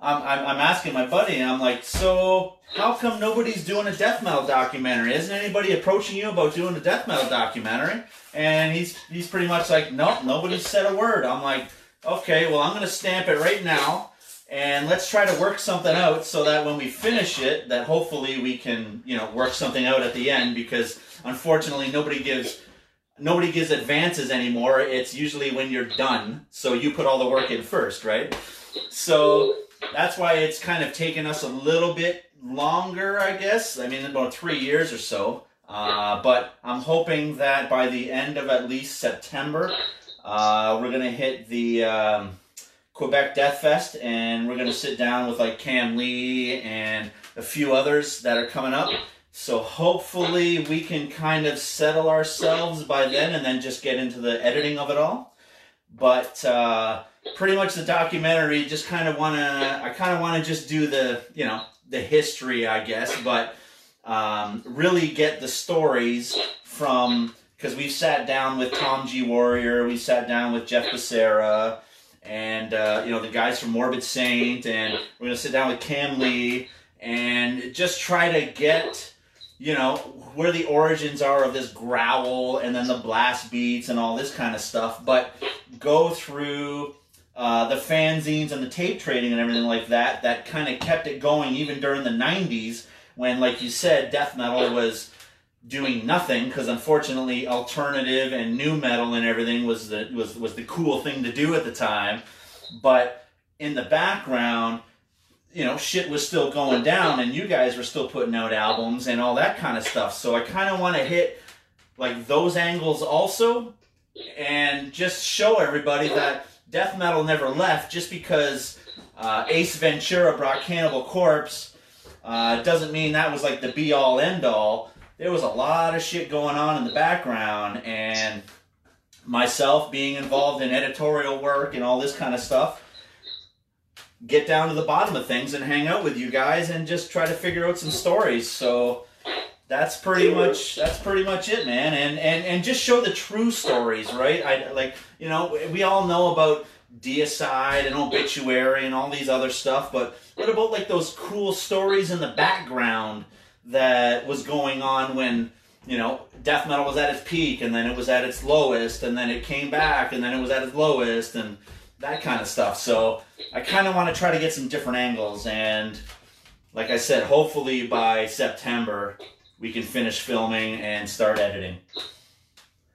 I'm, I'm, I'm asking my buddy, and I'm like, so how come nobody's doing a death metal documentary? Isn't anybody approaching you about doing a death metal documentary? And he's he's pretty much like, nope, nobody's said a word. I'm like, okay, well, I'm gonna stamp it right now, and let's try to work something out so that when we finish it, that hopefully we can, you know, work something out at the end because unfortunately nobody gives nobody gives advances anymore. It's usually when you're done, so you put all the work in first, right? So that's why it's kind of taken us a little bit longer, I guess. I mean, about three years or so. Uh, but I'm hoping that by the end of at least September, uh, we're gonna hit the um, Quebec Death Fest, and we're gonna sit down with like Kam Lee and a few others that are coming up. So hopefully we can kind of settle ourselves by then, and then just get into the editing of it all. But uh, pretty much the documentary, just kind of wanna, I kind of wanna just do the, you know, the history, I guess, but um, really get the stories from because we've sat down with Tom G Warrior, we sat down with Jeff Becerra, and uh, you know the guys from Morbid Saint, and we're gonna sit down with Kam Lee and just try to get you know where the origins are of this growl and then the blast beats and all this kind of stuff, but go through. Uh, the fanzines and the tape trading and everything like that that kind of kept it going even during the 90s when, like you said, death metal was doing nothing because unfortunately alternative and nu metal and everything was the was was the cool thing to do at the time. But in the background you know shit was still going down and you guys were still putting out albums and all that kind of stuff. So i kind of want to hit like those angles also and just show everybody that death metal never left just because uh, ace ventura brought cannibal corpse uh, doesn't mean that was like the be all end all. There was a lot of shit going on in the background, and myself being involved in editorial work and all this kind of stuff, get down to the bottom of things and hang out with you guys and just try to figure out some stories. So that's pretty much that's pretty much it, man. And and and just show the true stories, right? I like you know we all know about deicide and obituary and all these other stuff, but what about like those cool stories in the background that was going on when you know death metal was at its peak and then it was at its lowest and then it came back and then it was at its lowest and that kind of stuff. So I kind of want to try to get some different angles and like I said, hopefully by September we can finish filming and start editing.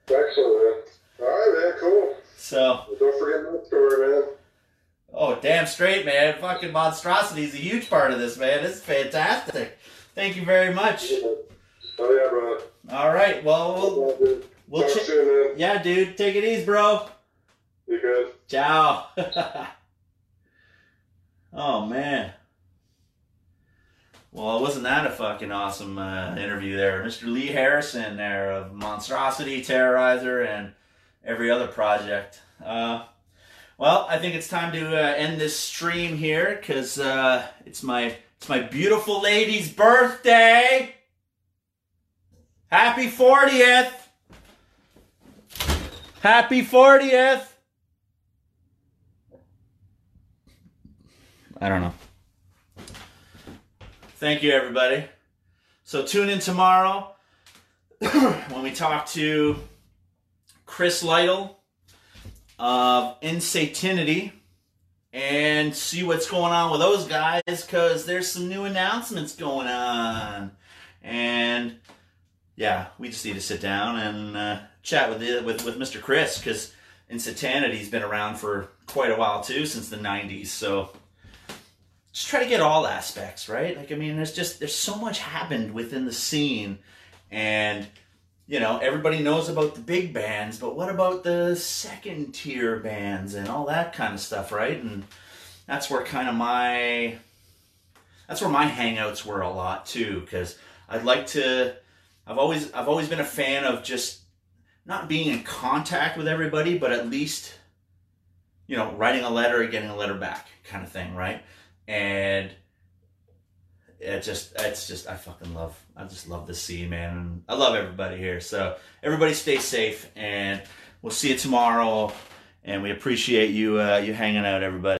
Excellent, man. All right, man. Cool. So Well, don't forget my story, man. Oh, damn straight, man. Fucking monstrosity is a huge part of this, man. This is fantastic. Thank you very much. Oh yeah, brother. All right. Well, we'll, dude. we'll Talk ch- soon, man. yeah, dude. Take it easy, bro. You good? Ciao. *laughs* oh, man. Well, wasn't that a fucking awesome uh, interview there? Mr. Lee Harrison there of Monstrosity, Terrorizer, and every other project. Uh, well, I think it's time to uh, end this stream here because uh, it's my it's my beautiful lady's birthday. Happy 40th. Happy 40th. I don't know. Thank you, everybody. So tune in tomorrow *coughs* when we talk to Chris Lytle of Insatanity and see what's going on with those guys because there's some new announcements going on. And yeah, we just need to sit down and uh, chat with, the, with with Mr. Chris because Insatanity's been around for quite a while too, since the '90s. So just try to get all aspects right. Like I mean, there's just there's so much happened within the scene, and you know everybody knows about the big bands, but what about the second tier bands and all that kind of stuff, right? And that's where kind of my that's where my hangouts were a lot too, because I'd like to. I've always I've always been a fan of just not being in contact with everybody, but at least you know writing a letter and getting a letter back, kind of thing, right? And it just it's just I fucking love I just love the scene, man. And I love everybody here. So everybody stay safe, and we'll see you tomorrow. And we appreciate you uh, you hanging out, everybody.